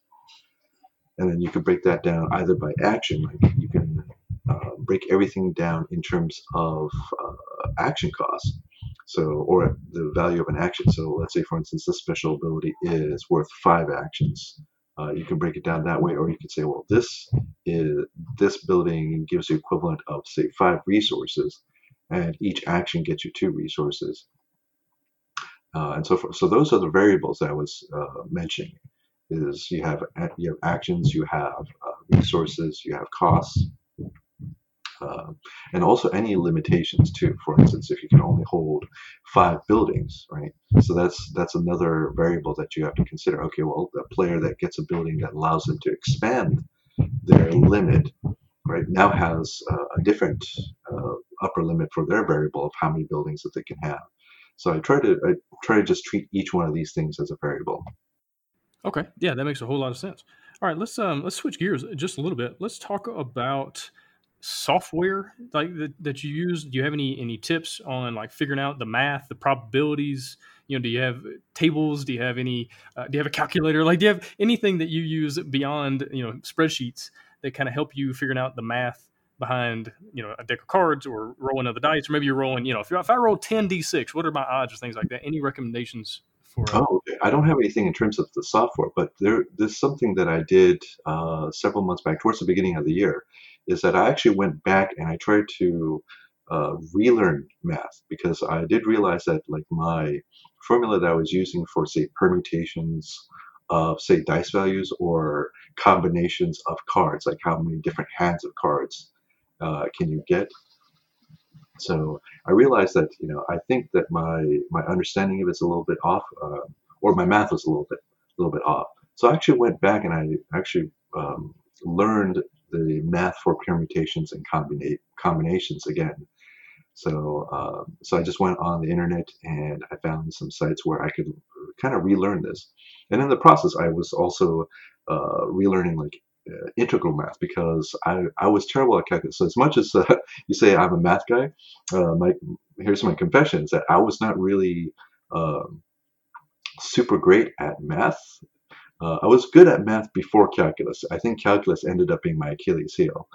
and then you can break that down either by action, like you can uh, break everything down in terms of uh, action costs so, or the value of an action. So, let's say, for instance, this special ability is worth five actions. Uh, you can break it down that way, or you could say, well, this is this building gives you equivalent of say five resources, and each action gets you two resources, uh, and so forth. So those are the variables that I was uh, mentioning. Is you have you have actions, you have resources, you have costs, uh, and also any limitations too. For instance, if you can only hold five buildings, right? So that's that's another variable that you have to consider. Okay, well, the player that gets a building that allows them to expand their limit, right, now has uh, a different uh, upper limit for their variable of how many buildings that they can have. So I try to I try to just treat each one of these things as a variable. Okay, yeah, that makes a whole lot of sense. All right, let's um let's switch gears just a little bit. Let's talk about software like that, that you use? Do you have any any tips on like figuring out the math the probabilities? You know do you have tables? Do you have any uh, do you have a calculator? Like do you have anything that you use beyond you know spreadsheets that kind of help you figuring out the math behind you know a deck of cards or rolling of the dice? Or maybe you're rolling you know if, if i roll 10 d6 what are my odds or things like that? Any recommendations for uh, oh i don't have anything in terms of the software but there there's something that i did uh, several months back towards the beginning of the year is that I actually went back and I tried to uh, relearn math because I did realize that like my formula that I was using for say permutations of say dice values or combinations of cards, like how many different hands of cards uh, can you get. So I realized that you know I think that my my understanding of it's a little bit off, uh, or my math was a little bit a little bit off. So I actually went back and I actually um, learned the math for permutations and combina- combinations again. So, um, so I just went on the internet and I found some sites where I could kind of relearn this. And in the process, I was also uh, relearning like uh, integral math because I, I was terrible at calculus. So as much as uh, you say I'm a math guy, uh, my here's my confession: is that I was not really um, super great at math uh, I was good at math before calculus. I think calculus ended up being my Achilles heel.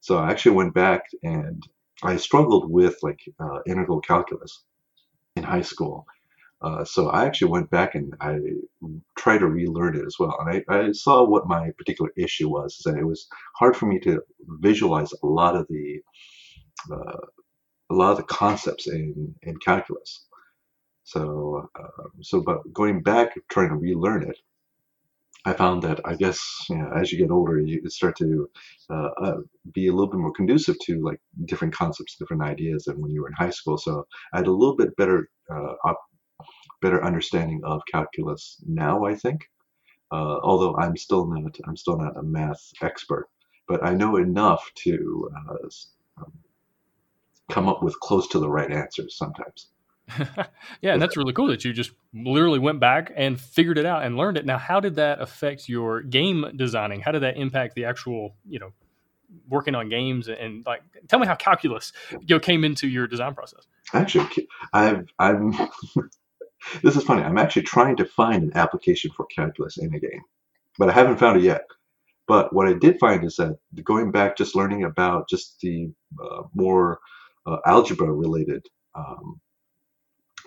So I actually went back and I struggled with like uh, integral calculus in high school. Uh, so I actually went back and I tried to relearn it as well. And I, I saw what my particular issue was, that it was hard for me to visualize a lot of the uh, a lot of the concepts in, in calculus. So, uh, so but going back, trying to relearn it, I found that I guess you know, as you get older, you start to uh, uh, be a little bit more conducive to like different concepts, different ideas than when you were in high school. So I had a little bit better, uh, op- better understanding of calculus now. I think, uh, although I'm still not, I'm still not a math expert, but I know enough to uh, um, come up with close to the right answers sometimes. yeah, and that's really cool that you just literally went back and figured it out and learned it. Now, how did that affect your game designing? How did that impact the actual, you know, working on games and like tell me how calculus you know, came into your design process. Actually, I've I'm this is funny. I'm actually trying to find an application for calculus in a game, but I haven't found it yet. But what I did find is that going back, just learning about just the uh, more uh, algebra related um,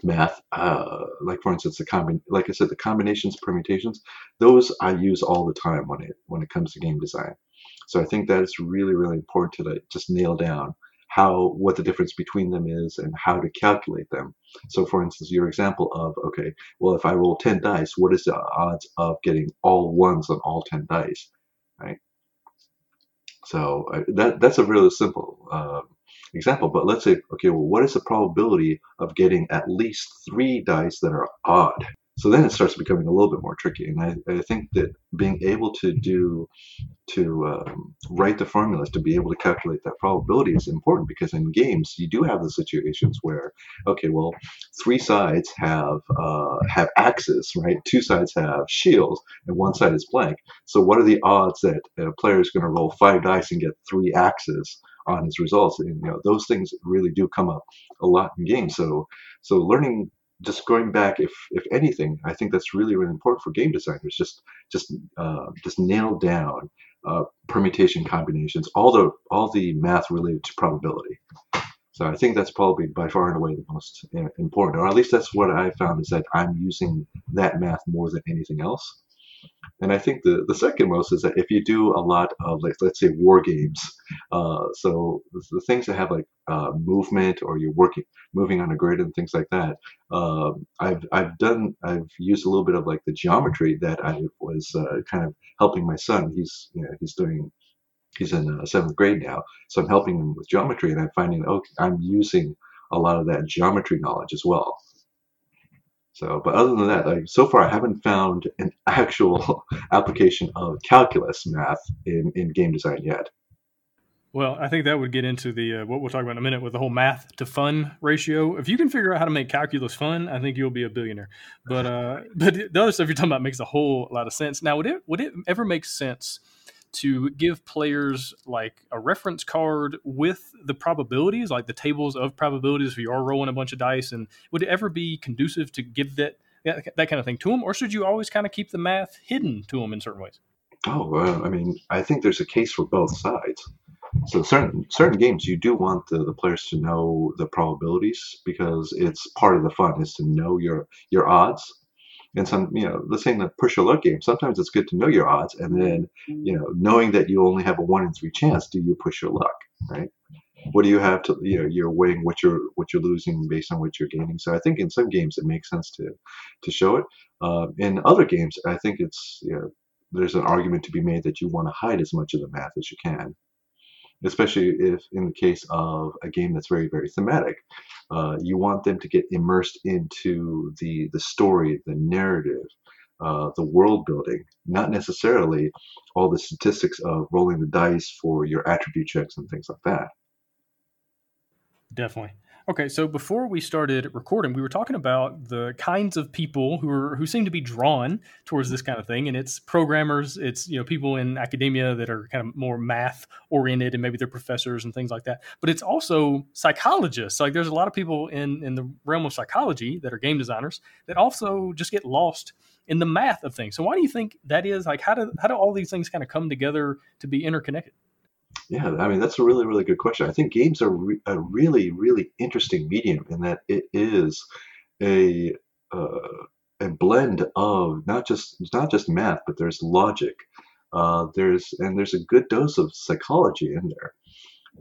math, uh, like for instance, the combin, like I said, the combinations, permutations, those I use all the time when it when it comes to game design. So I think that is really really important to like, just nail down how what the difference between them is and how to calculate them. So for instance, your example of okay, well if I roll ten dice, what is the odds of getting all ones on all ten dice, right? So uh, that that's a really simple. Uh, example. But let's say, okay, well, what is the probability of getting at least three dice that are odd? so then it starts becoming a little bit more tricky. And I, I think that being able to do to um, write the formulas to be able to calculate that probability is important because in games you do have the situations where okay, well, three sides have uh, have axes, right? Two sides have shields, and one side is blank. So what are the odds that a player is going to roll five dice and get three axes? On his results and you know those things really do come up a lot in games so so learning just going back, if if anything, I think that's really really important for game designers. Just just uh, just nail down uh, permutation combinations, all the all the math related to probability. So I think that's probably by far and away the most uh, important, or at least that's what I found is that I'm using that math more than anything else. And I think the, the second most is that if you do a lot of like let's say war games, uh, so the things that have like uh, movement or you're working moving on a grid and things like that, uh, I've I've done I've used a little bit of like the geometry that I was uh, kind of helping my son. He's you know he's doing he's in uh, seventh grade now, so I'm helping him with geometry, and I'm finding okay I'm using a lot of that geometry knowledge as well. So, but other than that, like so far, I haven't found an actual application of calculus math in, in game design yet. Well, I think that would get into the uh, what we'll talk about in a minute with the whole math to fun ratio. If you can figure out how to make calculus fun, I think you'll be a billionaire. But uh, but the other stuff you're talking about makes a whole lot of sense. Now, would it would it ever make sense to give players like a reference card with the probabilities, like the tables of probabilities if you are rolling a bunch of dice? And would it ever be conducive to give that that kind of thing to them, or should you always kind of keep the math hidden to them in certain ways? Oh, I mean, I think there's a case for both sides. So certain certain games, you do want the, the players to know the probabilities because it's part of the fun is to know your your odds and some you know the same that push your luck game sometimes it's good to know your odds and then you know knowing that you only have a one in three chance do you push your luck right? What do you have to you know you're weighing what you're what you're losing based on what you're gaining. So i think in some games it makes sense to to show it. Uh, in other games i think it's you know there's an argument to be made that you want to hide as much of the math as you can especially if in the case of a game that's very very thematic uh, you want them to get immersed into the the story the narrative uh, the world building not necessarily all the statistics of rolling the dice for your attribute checks and things like that. Definitely Okay, so before we started recording, we were talking about the kinds of people who are who seem to be drawn towards this kind of thing, and it's programmers, it's you know people in academia that are kind of more math oriented, and maybe they're professors and things like that. But it's also psychologists. Like there's a lot of people in in the realm of psychology that are game designers that also just get lost in the math of things. So why do you think that is? Like how do how do all these things kind of come together to be interconnected? Yeah, I mean that's a really really good question. I think games are re- a really really interesting medium in that it is a uh, a blend of not just not just math, but there's logic. Uh, there's and there's a good dose of psychology in there.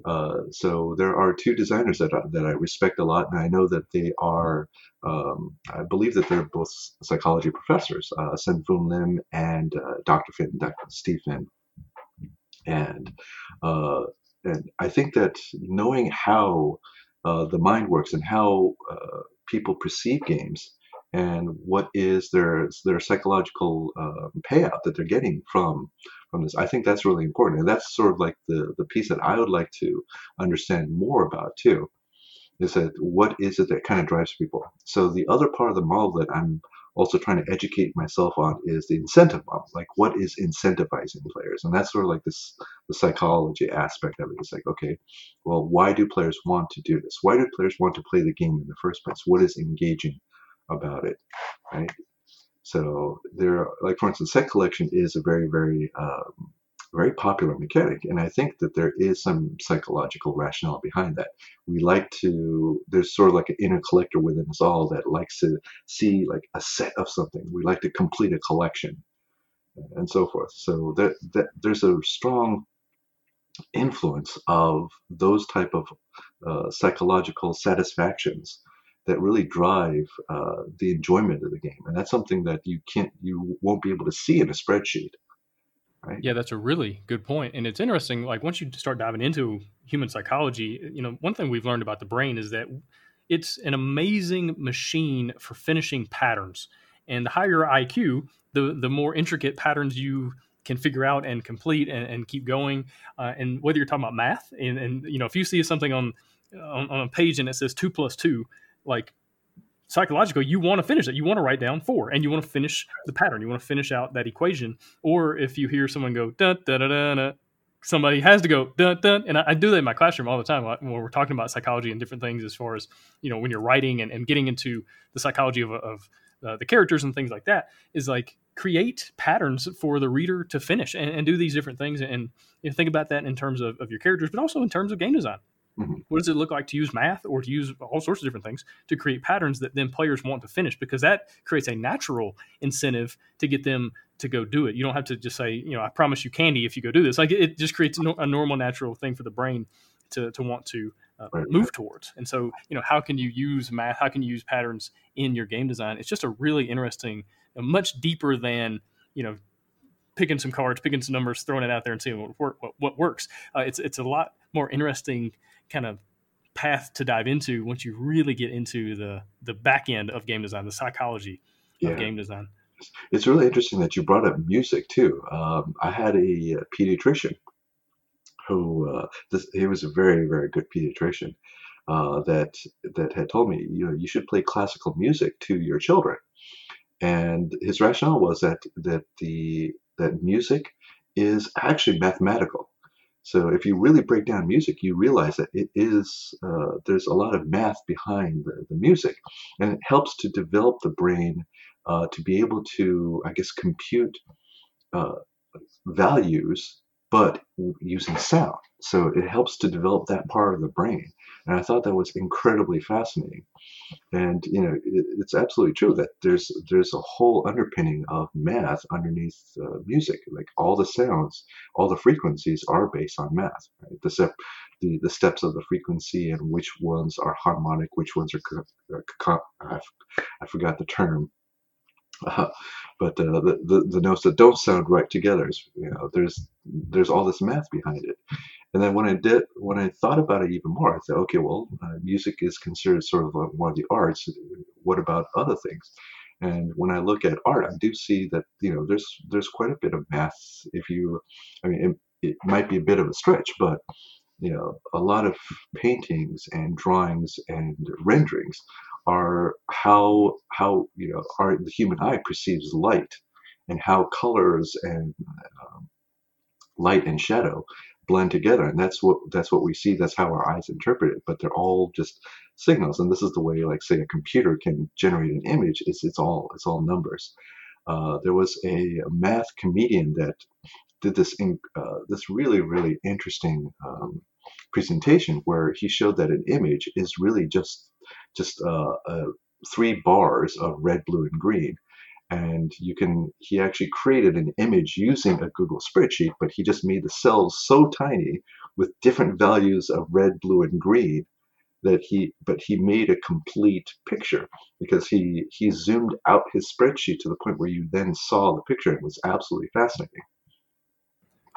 Uh, so there are two designers that I, that I respect a lot, and I know that they are. Um, I believe that they're both psychology professors, uh, Sen Foong Lim and uh, Dr. Finn, Dr. Steve Finn and uh, and I think that knowing how uh, the mind works and how uh, people perceive games and what is their their psychological uh, payout that they're getting from from this, I think that's really important, and that's sort of like the the piece that I would like to understand more about too. Is that what is it that kind of drives people? So the other part of the model that I'm also trying to educate myself on is the incentive model. Like, what is incentivizing players? And that's sort of like this the psychology aspect of it. It's like, okay, well, why do players want to do this? Why do players want to play the game in the first place? What is engaging about it, right? So there, like for instance, set collection is a very, very um, very popular mechanic. And I think that there is some psychological rationale behind that. We like to, there's sort of like an inner collector within us all that likes to see like a set of something. We like to complete a collection and so forth. So that, that there's a strong influence of those type of uh, psychological satisfactions that really drive uh, the enjoyment of the game and that's something that you can't you won't be able to see in a spreadsheet Right? Yeah, that's a really good point. And it's interesting, like once you start diving into human psychology, you know, one thing we've learned about the brain is that it's an amazing machine for finishing patterns. and the higher your IQ, the the more intricate patterns you can figure out and complete and, and keep going. Uh, and whether you're talking about math, and, and you know, if you see something on, on on a page and it says two plus two, like psychologically, you want to finish it. You want to write down four, and you want to finish the pattern. You want to finish out that equation. Or if you hear someone go da da da da, da somebody has to go dun dun, and I, I, do that in my classroom all the time when we're talking about psychology and different things as far as you know when you're writing and, and getting into the psychology of, of uh, the characters and things like that is like create patterns for the reader to finish and, and do these different things and you know, think about that in terms of, of your characters but also in terms of game design mm-hmm. what does it look like to use math or to use all sorts of different things to create patterns that then players want to finish because that creates a natural incentive to get them to go do it you don't have to just say you know i promise you candy if you go do this like it just creates a normal natural thing for the brain to, to want to uh, move towards. And so, you know, how can you use math? How can you use patterns in your game design? It's just a really interesting, much deeper than you know, picking some cards, picking some numbers, throwing it out there, and seeing what what, what works. Uh, it's it's a lot more interesting kind of path to dive into once you really get into the the back end of game design, the psychology yeah. of game design. It's really interesting that you brought up music too. Um, I had a, a pediatrician who uh, this, he was a very very good pediatrician uh, that that had told me you know you should play classical music to your children, and his rationale was that that the that music is actually mathematical. So if you really break down music, you realize that it is uh, there's a lot of math behind the, the music, and it helps to develop the brain uh, to be able to I guess compute uh, values but using sound. So it helps to develop that part of the brain. And I thought that was incredibly fascinating. And you know, it, it's absolutely true that there's there's a whole underpinning of math underneath uh, music. Like all the sounds, all the frequencies are based on math. Right? The step, the the steps of the frequency and which ones are harmonic, which ones are. Co- I, I forgot the term uh, but uh, the, the, the notes that don't sound right together is you know there's there's all this math behind it and then when i did when i thought about it even more i said okay well uh, music is considered sort of one of the arts. What about other things? And when i look at art i do see that you know there's there's quite a bit of math. If you i mean it, it might be a bit of a stretch but you know a lot of paintings and drawings and renderings are how how you know the human eye perceives light and how colors and um, light and shadow blend together and that's what that's what we see that's how our eyes interpret it but they're all just signals and this is the way like say a computer can generate an image it's it's all it's all numbers uh, there was a, math comedian that did this in, uh, this really really interesting um, presentation where he showed that an image is really just just uh, uh, three bars of red, blue, and green. And you can, he actually created an image using a Google spreadsheet, but he just made the cells so tiny with different values of red, blue, and green that he, but he made a complete picture because he, he zoomed out his spreadsheet to the point where you then saw the picture. and It was absolutely fascinating.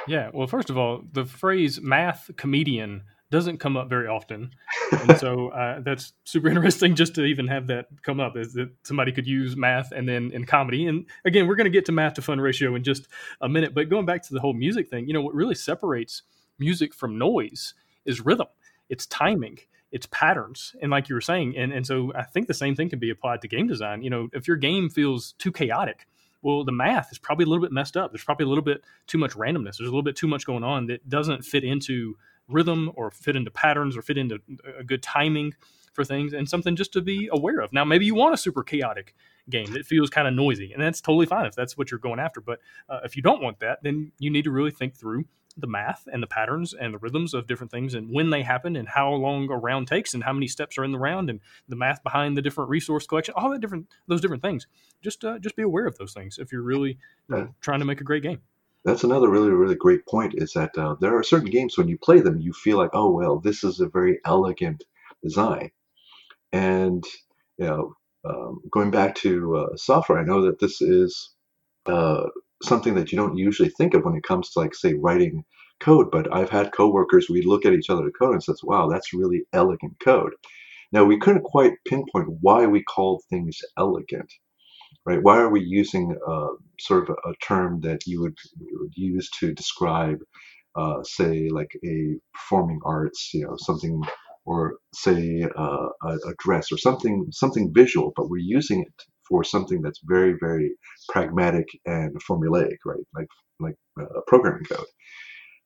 Yeah. Well, first of all, the phrase math comedian doesn't come up very often, and so uh, that's super interesting just to even have that come up. Is that somebody could use math and then in comedy? And again, we're going to get to math to fun ratio in just a minute. But going back to the whole music thing, you know what really separates music from noise is rhythm. It's timing it's patterns and like you were saying and, and so i think the same thing can be applied to game design you know if your game feels too chaotic well the math is probably a little bit messed up there's probably a little bit too much randomness there's a little bit too much going on that doesn't fit into rhythm or fit into patterns or fit into a good timing for things and something just to be aware of. Now, maybe you want a super chaotic game that feels kind of noisy, and that's totally fine if that's what you're going after. But uh, if you don't want that, then you need to really think through the math and the patterns and the rhythms of different things and when they happen and how long a round takes and how many steps are in the round and the math behind the different resource collection all that different those different things just uh, just be aware of those things if you're really uh, trying to make a great game that's another really really great point is that uh, there are certain games when you play them you feel like oh well this is a very elegant design. And you know um, going back to uh, software i know that this is uh, something that you don't usually think of when it comes to like say writing code but i've had coworkers we look at each other code and says wow that's really elegant code. Now we couldn't quite pinpoint why we called things elegant right? Why are we using uh, sort of a, a, term that you would, you would use to describe, uh, say, like a performing arts, you know, something, or say uh, a, a dress or something, something visual, but we're using it for something that's very, very pragmatic and formulaic, right? Like like uh, programming code.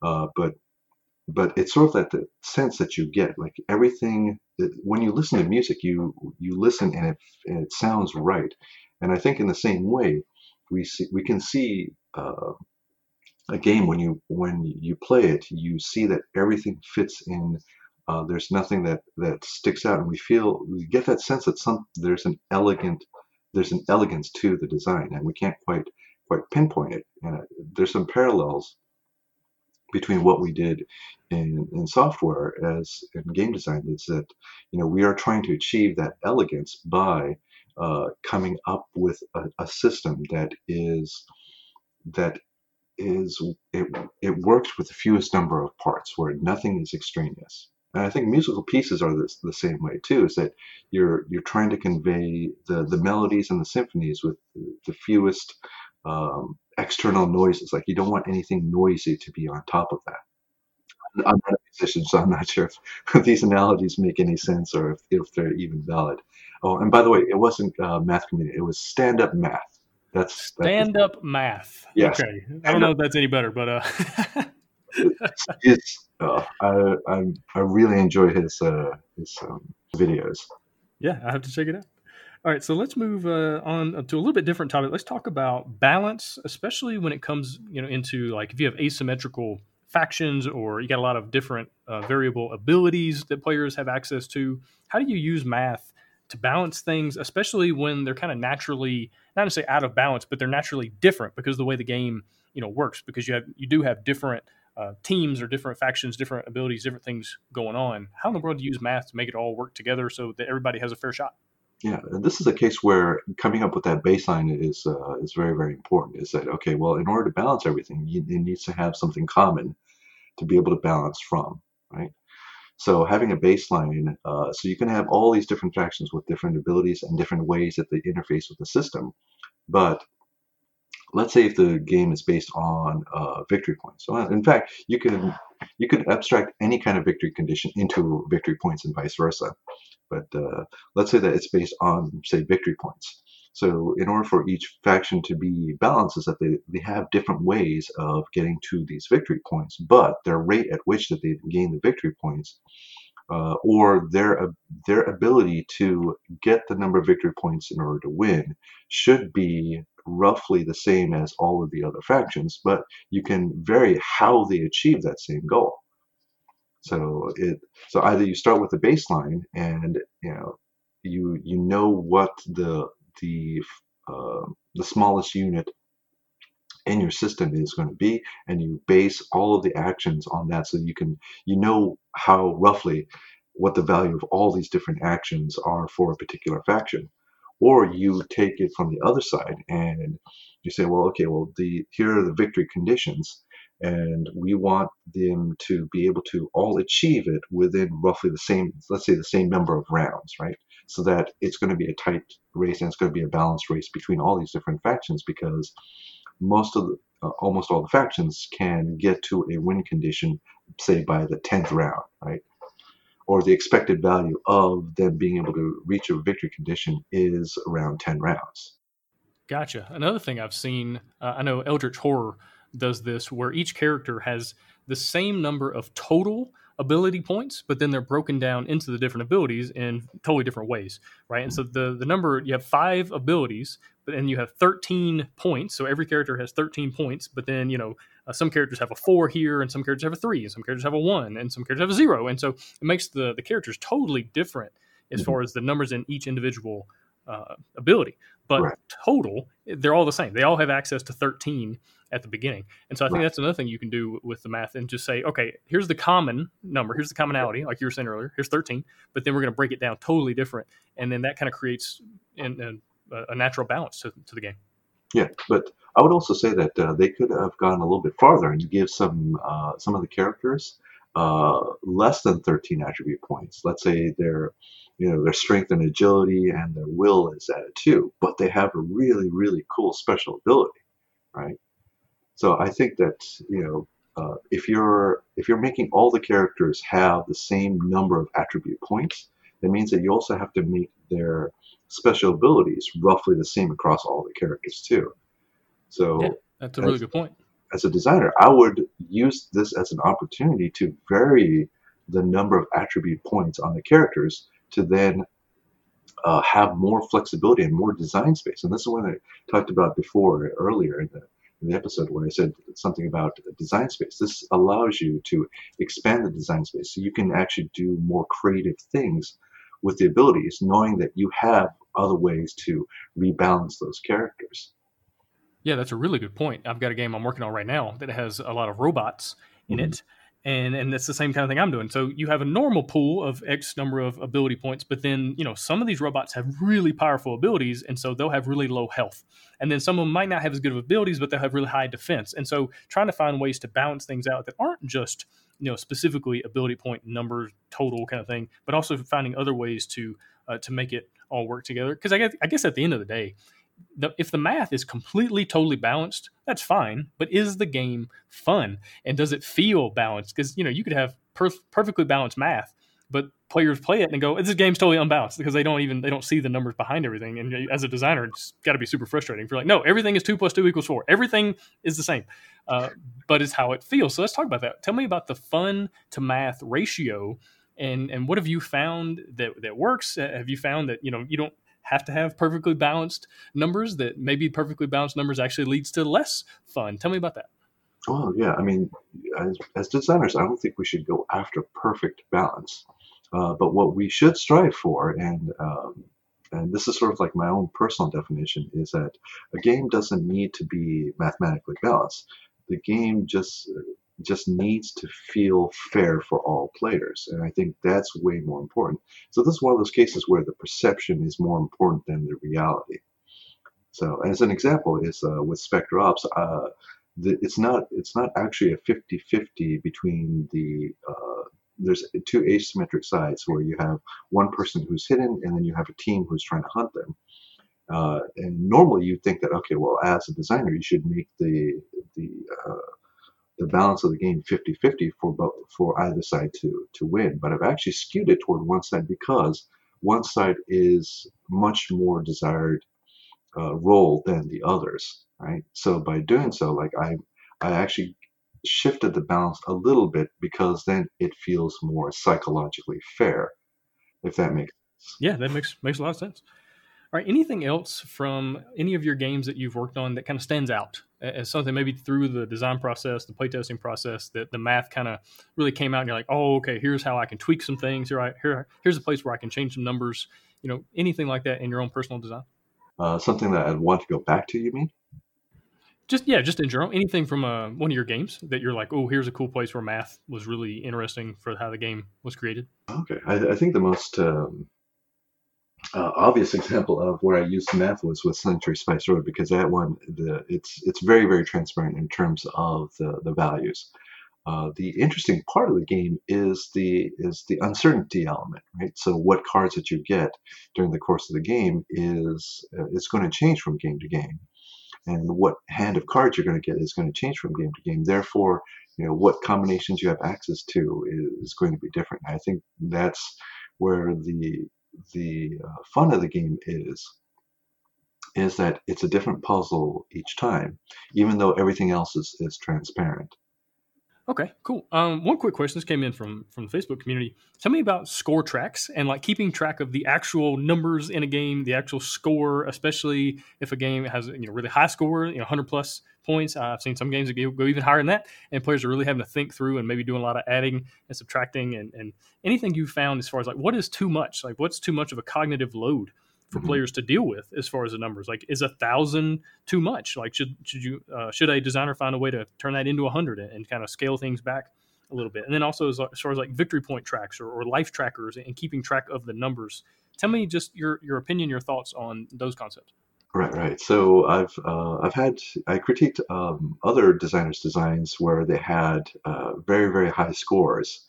Uh, but but it's sort of that the sense that you get like everything when you listen to music you you listen and it, and it sounds right and i think in the same way we see we can see uh, a game when you when you play it you see that everything fits in uh, there's nothing that that sticks out. And we feel we get that sense that some there's an elegant there's an elegance to the design and we can't quite quite pinpoint it. And uh, there's some parallels between what we did in, in software as in game design is that you know we are trying to achieve that elegance by uh, coming up with a, a, system that is that is it, it works with the fewest number of parts where nothing is extraneous and I think musical pieces are the, same way too. Is that you're you're trying to convey the the melodies and the symphonies with the fewest um, external noises. Like you don't want anything noisy to be on top of that. I'm not a musician, so I'm not sure if, these analogies make any sense or if, if they're even valid. Oh, and by the way, it wasn't uh, math community; it was stand-up math. That's stand-up math. Yes. Okay. I don't know if that's any better, but uh... it's, it's uh, I, I, I really enjoy his uh, his um, videos. Yeah, I have to check it out. All right, so let's move uh, on to a little bit different topic. Let's talk about balance, especially when it comes, you know, into like if you have asymmetrical factions or you got a lot of different uh, variable abilities that players have access to. How do you use math to balance things, especially when they're kind of naturally not necessarily out of balance, but they're naturally different because the way the game, you know, works. Because you have you do have different uh, teams or different factions, different abilities, different things going on. How in the world do you use math to make it all work together so that everybody has a fair shot? Yeah, this is a case where coming up with that baseline is uh, is very very important. Is that okay? Well, in order to balance everything, you, it needs to have something common to be able to balance from, right? So having a baseline, uh, so you can have all these different factions with different abilities and different ways that they interface with the system, but let's say if the game is based on uh, victory points. So in fact, you can you could abstract any kind of victory condition into victory points and vice versa. But uh, let's say that it's based on, say, victory points. So in order for each faction to be balanced is that they, they have different ways of getting to these victory points, but their rate at which that they gain the victory points uh, or their their ability to get the number of victory points in order to win should be roughly the same as all of the other factions, but you can vary how they achieve that same goal. So it so either you start with the baseline and you know you you know what the the uh, the smallest unit in your system is going to be and you base all of the actions on that so you can you know how roughly what the value of all these different actions are for a particular faction or you take it from the other side and you say well okay well the here are the victory conditions and we want them to be able to all achieve it within roughly the same, let's say the same number of rounds, right? So that it's going to be a tight race and it's going to be a balanced race between all these different factions because most of the, uh, almost all the factions can get to a win condition, say by the 10th round, right? Or the expected value of them being able to reach a victory condition is around 10 rounds. Gotcha. Another thing I've seen, uh, I know Eldritch Horror does this where each character has the same number of total ability points, but then they're broken down into the different abilities in totally different ways, right? And so the the number you have five abilities, but then you have 13 points. So every character has 13 points, but then you know uh, some characters have a four here, and some characters have a three, and some characters have a one, and some characters have a zero, and so it makes the the characters totally different as mm-hmm. far as the numbers in each individual uh, ability. But right. total, they're all the same. They all have access to 13 at the beginning. And so I think right. that's another thing you can do with the math and just say, okay, here's the common number, here's the commonality, like you were saying earlier, here's 13, but then we're going to break it down totally different. And then that kind of creates an, a natural balance to, to the game. Yeah, but I would also say that uh, they could have gone a little bit farther and give some uh, some of the characters uh, less than 13 attribute points. Let's say their, you know, their strength and agility and their will is at a two, but they have a really, really cool special ability, right? So I think that you know, uh, if you're if you're making all the characters have the same number of attribute points, that means that you also have to make their special abilities roughly the same across all the characters too. So yeah, that's a really good point as a designer, I would use this as an opportunity to vary the number of attribute points on the characters to then uh, have more flexibility and more design space. And this is what I talked about before earlier in the, in the episode where I said something about design space. This allows you to expand the design space so you can actually do more creative things with the abilities, knowing that you have other ways to rebalance those characters. Yeah, that's a really good point. I've got a game I'm working on right now that has a lot of robots in mm-hmm. it. And and that's the same kind of thing I'm doing. So you have a normal pool of X number of ability points, but then, you know, some of these robots have really powerful abilities, and so they'll have really low health. And then some of them might not have as good of abilities, but they'll have really high defense. And so trying to find ways to balance things out that aren't just, you know, specifically ability point numbers total kind of thing, but also finding other ways to uh, to make it all work together. Because I guess I guess at the end of the day, the, if the math is completely totally balanced that's fine but is the game fun? And does it feel balanced? Because you know you could have perfectly balanced math but players play it and go this game's totally unbalanced because they don't even they don't see the numbers behind everything. And as a designer it's got to be super frustrating. If you're like no everything is 2 plus 2 equals 4 everything is the same. Uh, but it's how it feels. So let's talk about that. Tell me about the fun to math ratio and and what have you found that that works? Have you found that you know you don't have to have perfectly balanced numbers that maybe perfectly balanced numbers actually leads to less fun. Tell me about that. Well yeah i mean as, as designers i don't think we should go after perfect balance. Uh, but what we should strive for and um, and this is sort of like my own personal definition is that a game doesn't need to be mathematically balanced. The game just just needs to feel fair for all players. And I think that's way more important. So this is one of those cases where the perception is more important than the reality. So as an example is uh, with Specter Ops, uh, the, it's not it's not actually a 50-50 between the uh, there's two asymmetric sides where you have one person who's hidden and then you have a team who's trying to hunt them. Uh, and normally you think that okay, well, as a designer, you should make the the uh, the balance of the game 50-50 for both, for either side to to win. But I've actually skewed it toward one side because one side is much more desired uh, role than the others, right? So by doing so, like I I actually shifted the balance a little bit because then it feels more psychologically fair, if that makes sense. Yeah, that makes makes a lot of sense. All right. Anything else from any of your games that you've worked on that kind of stands out as something maybe through the design process, the playtesting process, that the math kind of really came out and you're like, oh, okay, here's how I can tweak some things. Here, I, here, here's a place where I can change some numbers. You know, anything like that in your own personal design? Uh, something that I'd want to go back to. You mean? Just yeah, just in general, anything from uh, one of your games that you're like, oh, here's a cool place where math was really interesting for how the game was created. Okay, I, I think the most um, uh, obvious example of where I used math was with Century Spice Road because that one the it's it's very very transparent in terms of the the values. Uh, the interesting part of the game is the is the uncertainty element, right? So what cards that you get during the course of the game is uh, going to change from game to game, and what hand of cards you're going to get is going to change from game to game. Therefore, you know what combinations you have access to is, is going to be different. I think that's where the the uh, fun of the game is is that it's a different puzzle each time, even though everything else is, is transparent. Okay, cool. Um, one quick question. This came in from from the Facebook community. Tell me about score tracks and like keeping track of the actual numbers in a game, the actual score, especially if a game has you know really high score, you know, hundred plus points. Uh, I've seen some games that go, even higher than that, and players are really having to think through and maybe doing a lot of adding and subtracting and and anything you found as far as like what is too much, like what's too much of a cognitive load for mm-hmm. players to deal with as far as the numbers. Like, is a thousand too much? Like, should should you uh, should a designer find a way to turn that into a hundred and, and, kind of scale things back a little bit? And then also as, as far as like victory point tracks or, or, life trackers and keeping track of the numbers. Tell me just your your opinion, your thoughts on those concepts. Right, right. So I've uh, I've had I critiqued um, other designers' designs where they had uh, very very high scores,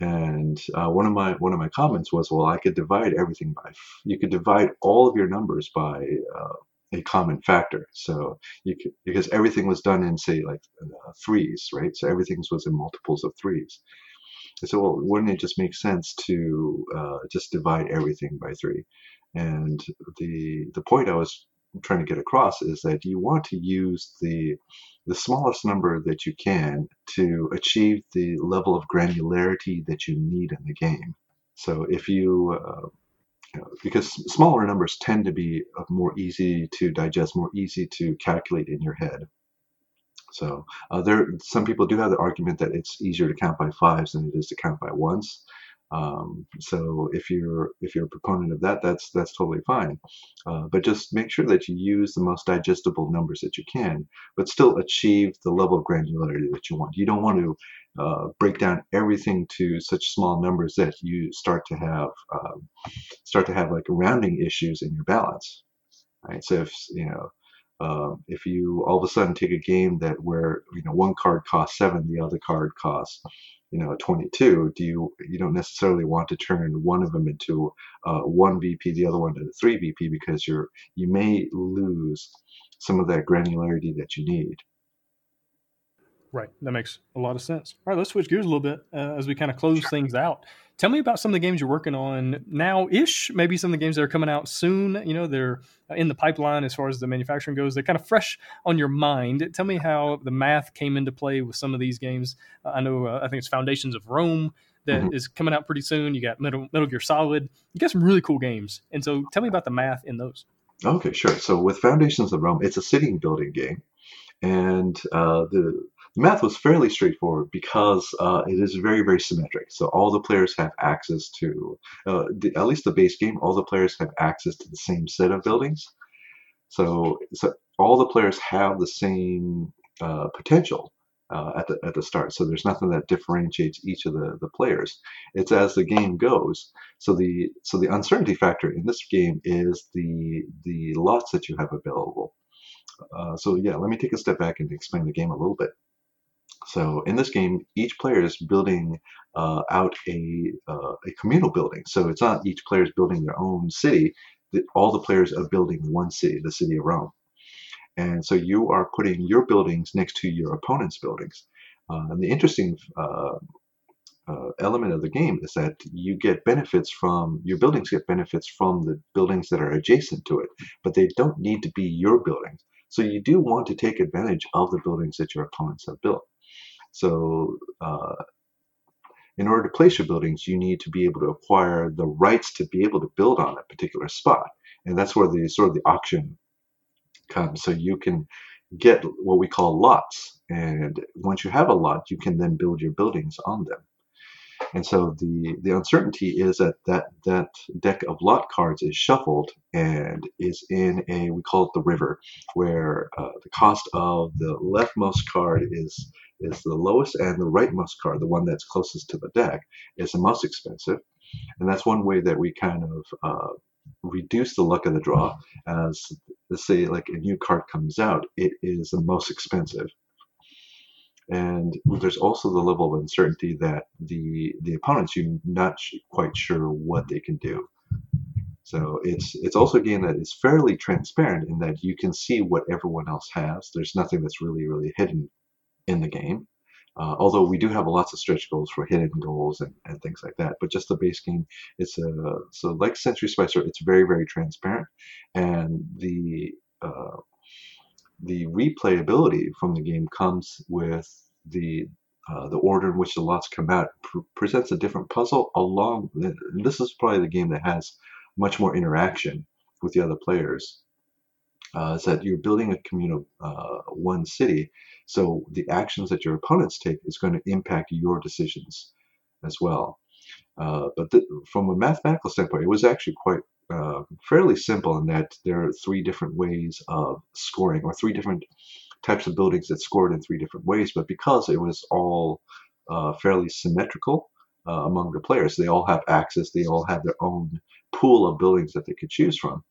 and uh, one of my one of my comments was, well, I could divide everything by you could divide all of your numbers by uh, a common factor. So you could because everything was done in say like uh, threes, right? So everything was in multiples of threes. So well, wouldn't it just make sense to uh, just divide everything by three? And the the point I was trying to get across is that you want to use the the smallest number that you can to achieve the level of granularity that you need in the game. So if you, uh, you know, because smaller numbers tend to be more easy to digest, more easy to calculate in your head. So uh, there, some people do have the argument that it's easier to count by fives than it is to count by ones. Um, so if you're if you're a proponent of that, that's that's totally fine. Uh, but just make sure that you use the most digestible numbers that you can, but still achieve the level of granularity that you want. You don't want to uh, break down everything to such small numbers that you start to have um, start to have like rounding issues in your balance. Right. So if you know. Uh, if you all of a sudden take a game that where you know one card costs seven, the other card costs you know 22 do you you don't necessarily want to turn one of them into uh, one vp the other one into three vp because you're you may lose some of that granularity that you need. Right. That makes a lot of sense. All right let's switch gears a little bit uh, as we kind of close things out Tell me about some of the games you're working on now ish, maybe some of the games that are coming out soon. You know, they're in the pipeline as far as the manufacturing goes. They're kind of fresh on your mind. Tell me how the math came into play with some of these games. Uh, I know, uh, I think it's Foundations of Rome that mm-hmm. is coming out pretty soon. You got Metal, Metal Gear Solid. You got some really cool games. And so tell me about the math in those. Okay, sure. So with Foundations of Rome, it's a city building game. And uh, the the math was fairly straightforward because uh, it is very, very symmetric. So all the players have access to, uh, the, at least the base game, all the players have access to the same set of buildings. So, so all the players have the same uh, potential uh, at the at the start. So there's nothing that differentiates each of the, the players. It's as the game goes. So the so the uncertainty factor in this game is the the lots that you have available. Uh, so yeah, let me take a step back and explain the game a little bit. So in this game, each player is building uh, out a, uh, a communal building. So it's not each player is building their own city. All the players are building one city, the city of Rome. And so you are putting your buildings next to your opponent's buildings. Uh, and the interesting uh, uh, element of the game is that you get benefits from your buildings get benefits from the buildings that are adjacent to it, but they don't need to be your buildings. So you do want to take advantage of the buildings that your opponents have built. So uh, in order to place your buildings, you need to be able to acquire the rights to be able to build on a particular spot. And that's where the sort of the auction comes. So you can get what we call lots. And once you have a lot, you can then build your buildings on them. And so the, the uncertainty is that, that that deck of lot cards is shuffled and is in a, we call it the river, where uh, the cost of the leftmost card is is the lowest and the rightmost card, the one that's closest to the deck, is the most expensive. And that's one way that we kind of uh, reduce the luck of the draw. As let's say, like a new card comes out, it is the most expensive. And there's also the level of uncertainty that the the opponents you're not quite sure what they can do. So it's it's also a game that is fairly transparent in that you can see what everyone else has. There's nothing that's really really hidden in the game. Uh, although we do have lots of stretch goals for hidden goals and, and things like that, but just the base game, it's a so like Century Spice Road, it's very very transparent, and the uh, the replayability from the game comes with the uh, the order in which the lots come out pr- presents a different puzzle along. This is probably the game that has much more interaction with the other players uh, is that you're building a communal uh, one city. So the actions that your opponents take is going to impact your decisions as well. Uh, but from a mathematical standpoint, it was actually quite uh, fairly simple in that there are three different ways of scoring, or three different types of buildings that scored in three different ways. But because it was all uh, fairly symmetrical uh, among the players, they all have access, they all have their own pool of buildings that they could choose from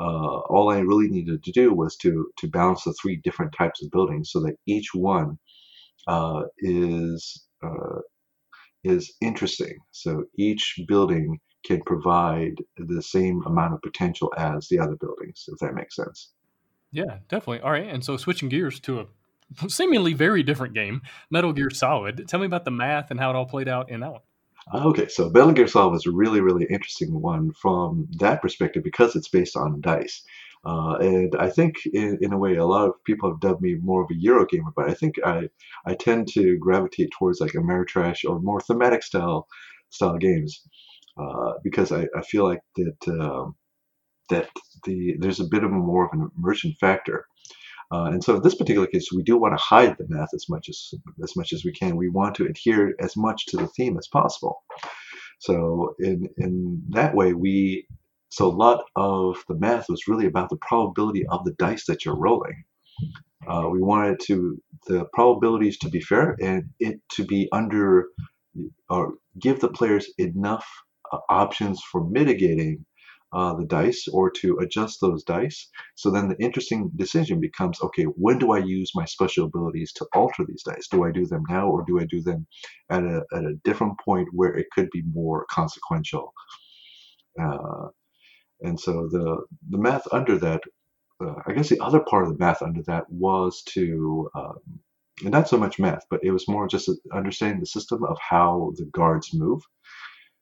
uh, all I really needed to do was to to balance the three different types of buildings so that each one uh, is uh, is interesting. So each building can provide the same amount of potential as the other buildings, if that makes sense. Yeah, definitely. All right, and so switching gears to a seemingly very different game, Metal Gear Solid. Tell me about the math and how it all played out in that one. Okay, so Metal Solid was a really, really interesting one from that perspective because it's based on dice. Uh, and I think, in, in a way, a lot of people have dubbed me more of a Euro gamer, but I think I, I tend to gravitate towards like Ameritrash or more thematic style style games uh, because I, I feel like that um, that the there's a bit of a more of an immersion factor. Uh, and so in this particular case, we do want to hide the math as much as as much as we can. We want to adhere as much to the theme as possible. So in in that way, we so a lot of the math was really about the probability of the dice that you're rolling. Uh, we wanted to the probabilities to be fair and it to be under or give the players enough uh, options for mitigating uh, the dice or to adjust those dice. So then the interesting decision becomes okay, when do I use my special abilities to alter these dice? Do I do them now or do I do them at a, at a different point where it could be more consequential? Uh, and so the, the math under that, uh, I guess the other part of the math under that was to, um, and not so much math, but it was more just understanding the system of how the guards move.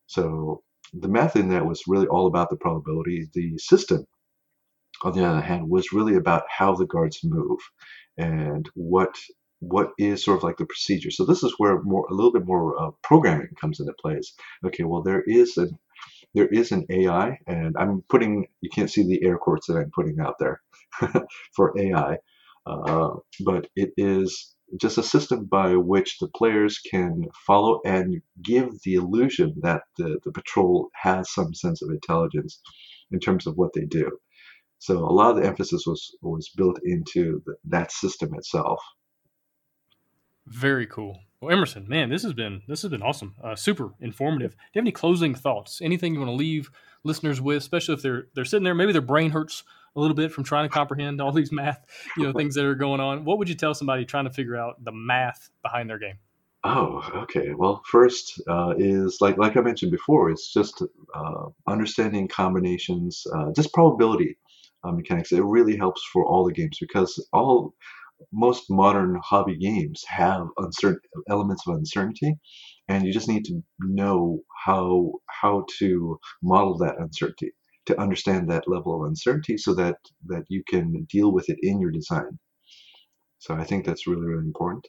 So the math in that was really all about the probability. The system, on the other hand, was really about how the guards move and what what is sort of like the procedure. So this is where more a little bit more uh, programming comes into place. Okay, well there is an there is an AI, and I'm putting you can't see the air quotes that I'm putting out there for AI, uh, but it is just a system by which the players can follow and give the illusion that the, the patrol has some sense of intelligence in terms of what they do. So a lot of the emphasis was was built into the, that system itself. Very cool. Well, Emerson, man, this has been this has been awesome. Uh, super informative. Do you have any closing thoughts? Anything you want to leave listeners with, especially if they're they're sitting there, maybe their brain hurts a little bit from trying to comprehend all these math, you know, things that are going on. What would you tell somebody trying to figure out the math behind their game? Oh, okay. Well, first uh, is like like I mentioned before, it's just uh, understanding combinations, uh, just probability uh, mechanics. It really helps for all the games because all most modern hobby games have uncertain elements of uncertainty, and you just need to know how how to model that uncertainty to understand that level of uncertainty so that that you can deal with it in your design. So I think that's really really important.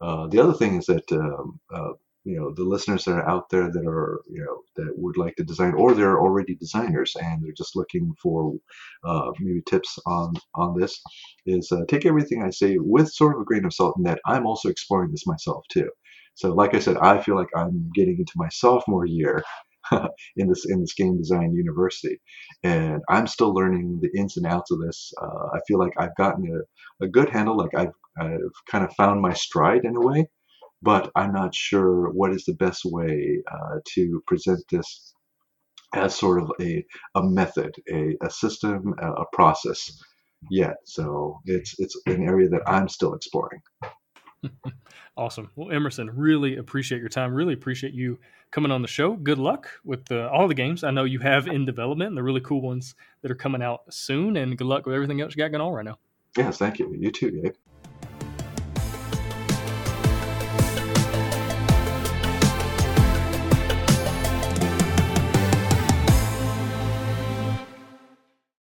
Uh, the other thing is that um, uh, you know the listeners that are out there that are you know that would like to design or they're already designers and they're just looking for uh, maybe tips on on this is uh, take everything I say with sort of a grain of salt in that I'm also exploring this myself too. So like I said, I feel like I'm getting into my sophomore year in this in this game design university, and I'm still learning the ins and outs of this. Uh, I feel like I've gotten a, a good handle, like I've I've kind of found my stride in a way, but I'm not sure what is the best way uh, to present this as sort of a, a method, a, a system, a, a process yet. So it's it's an area that I'm still exploring. awesome. Well, Emerson, really appreciate your time. Really appreciate you coming on the show. Good luck with the, all the games I know you have in development and the really cool ones that are coming out soon. And good luck with everything else you got going on right now. Yes, thank you. You too, Gabe.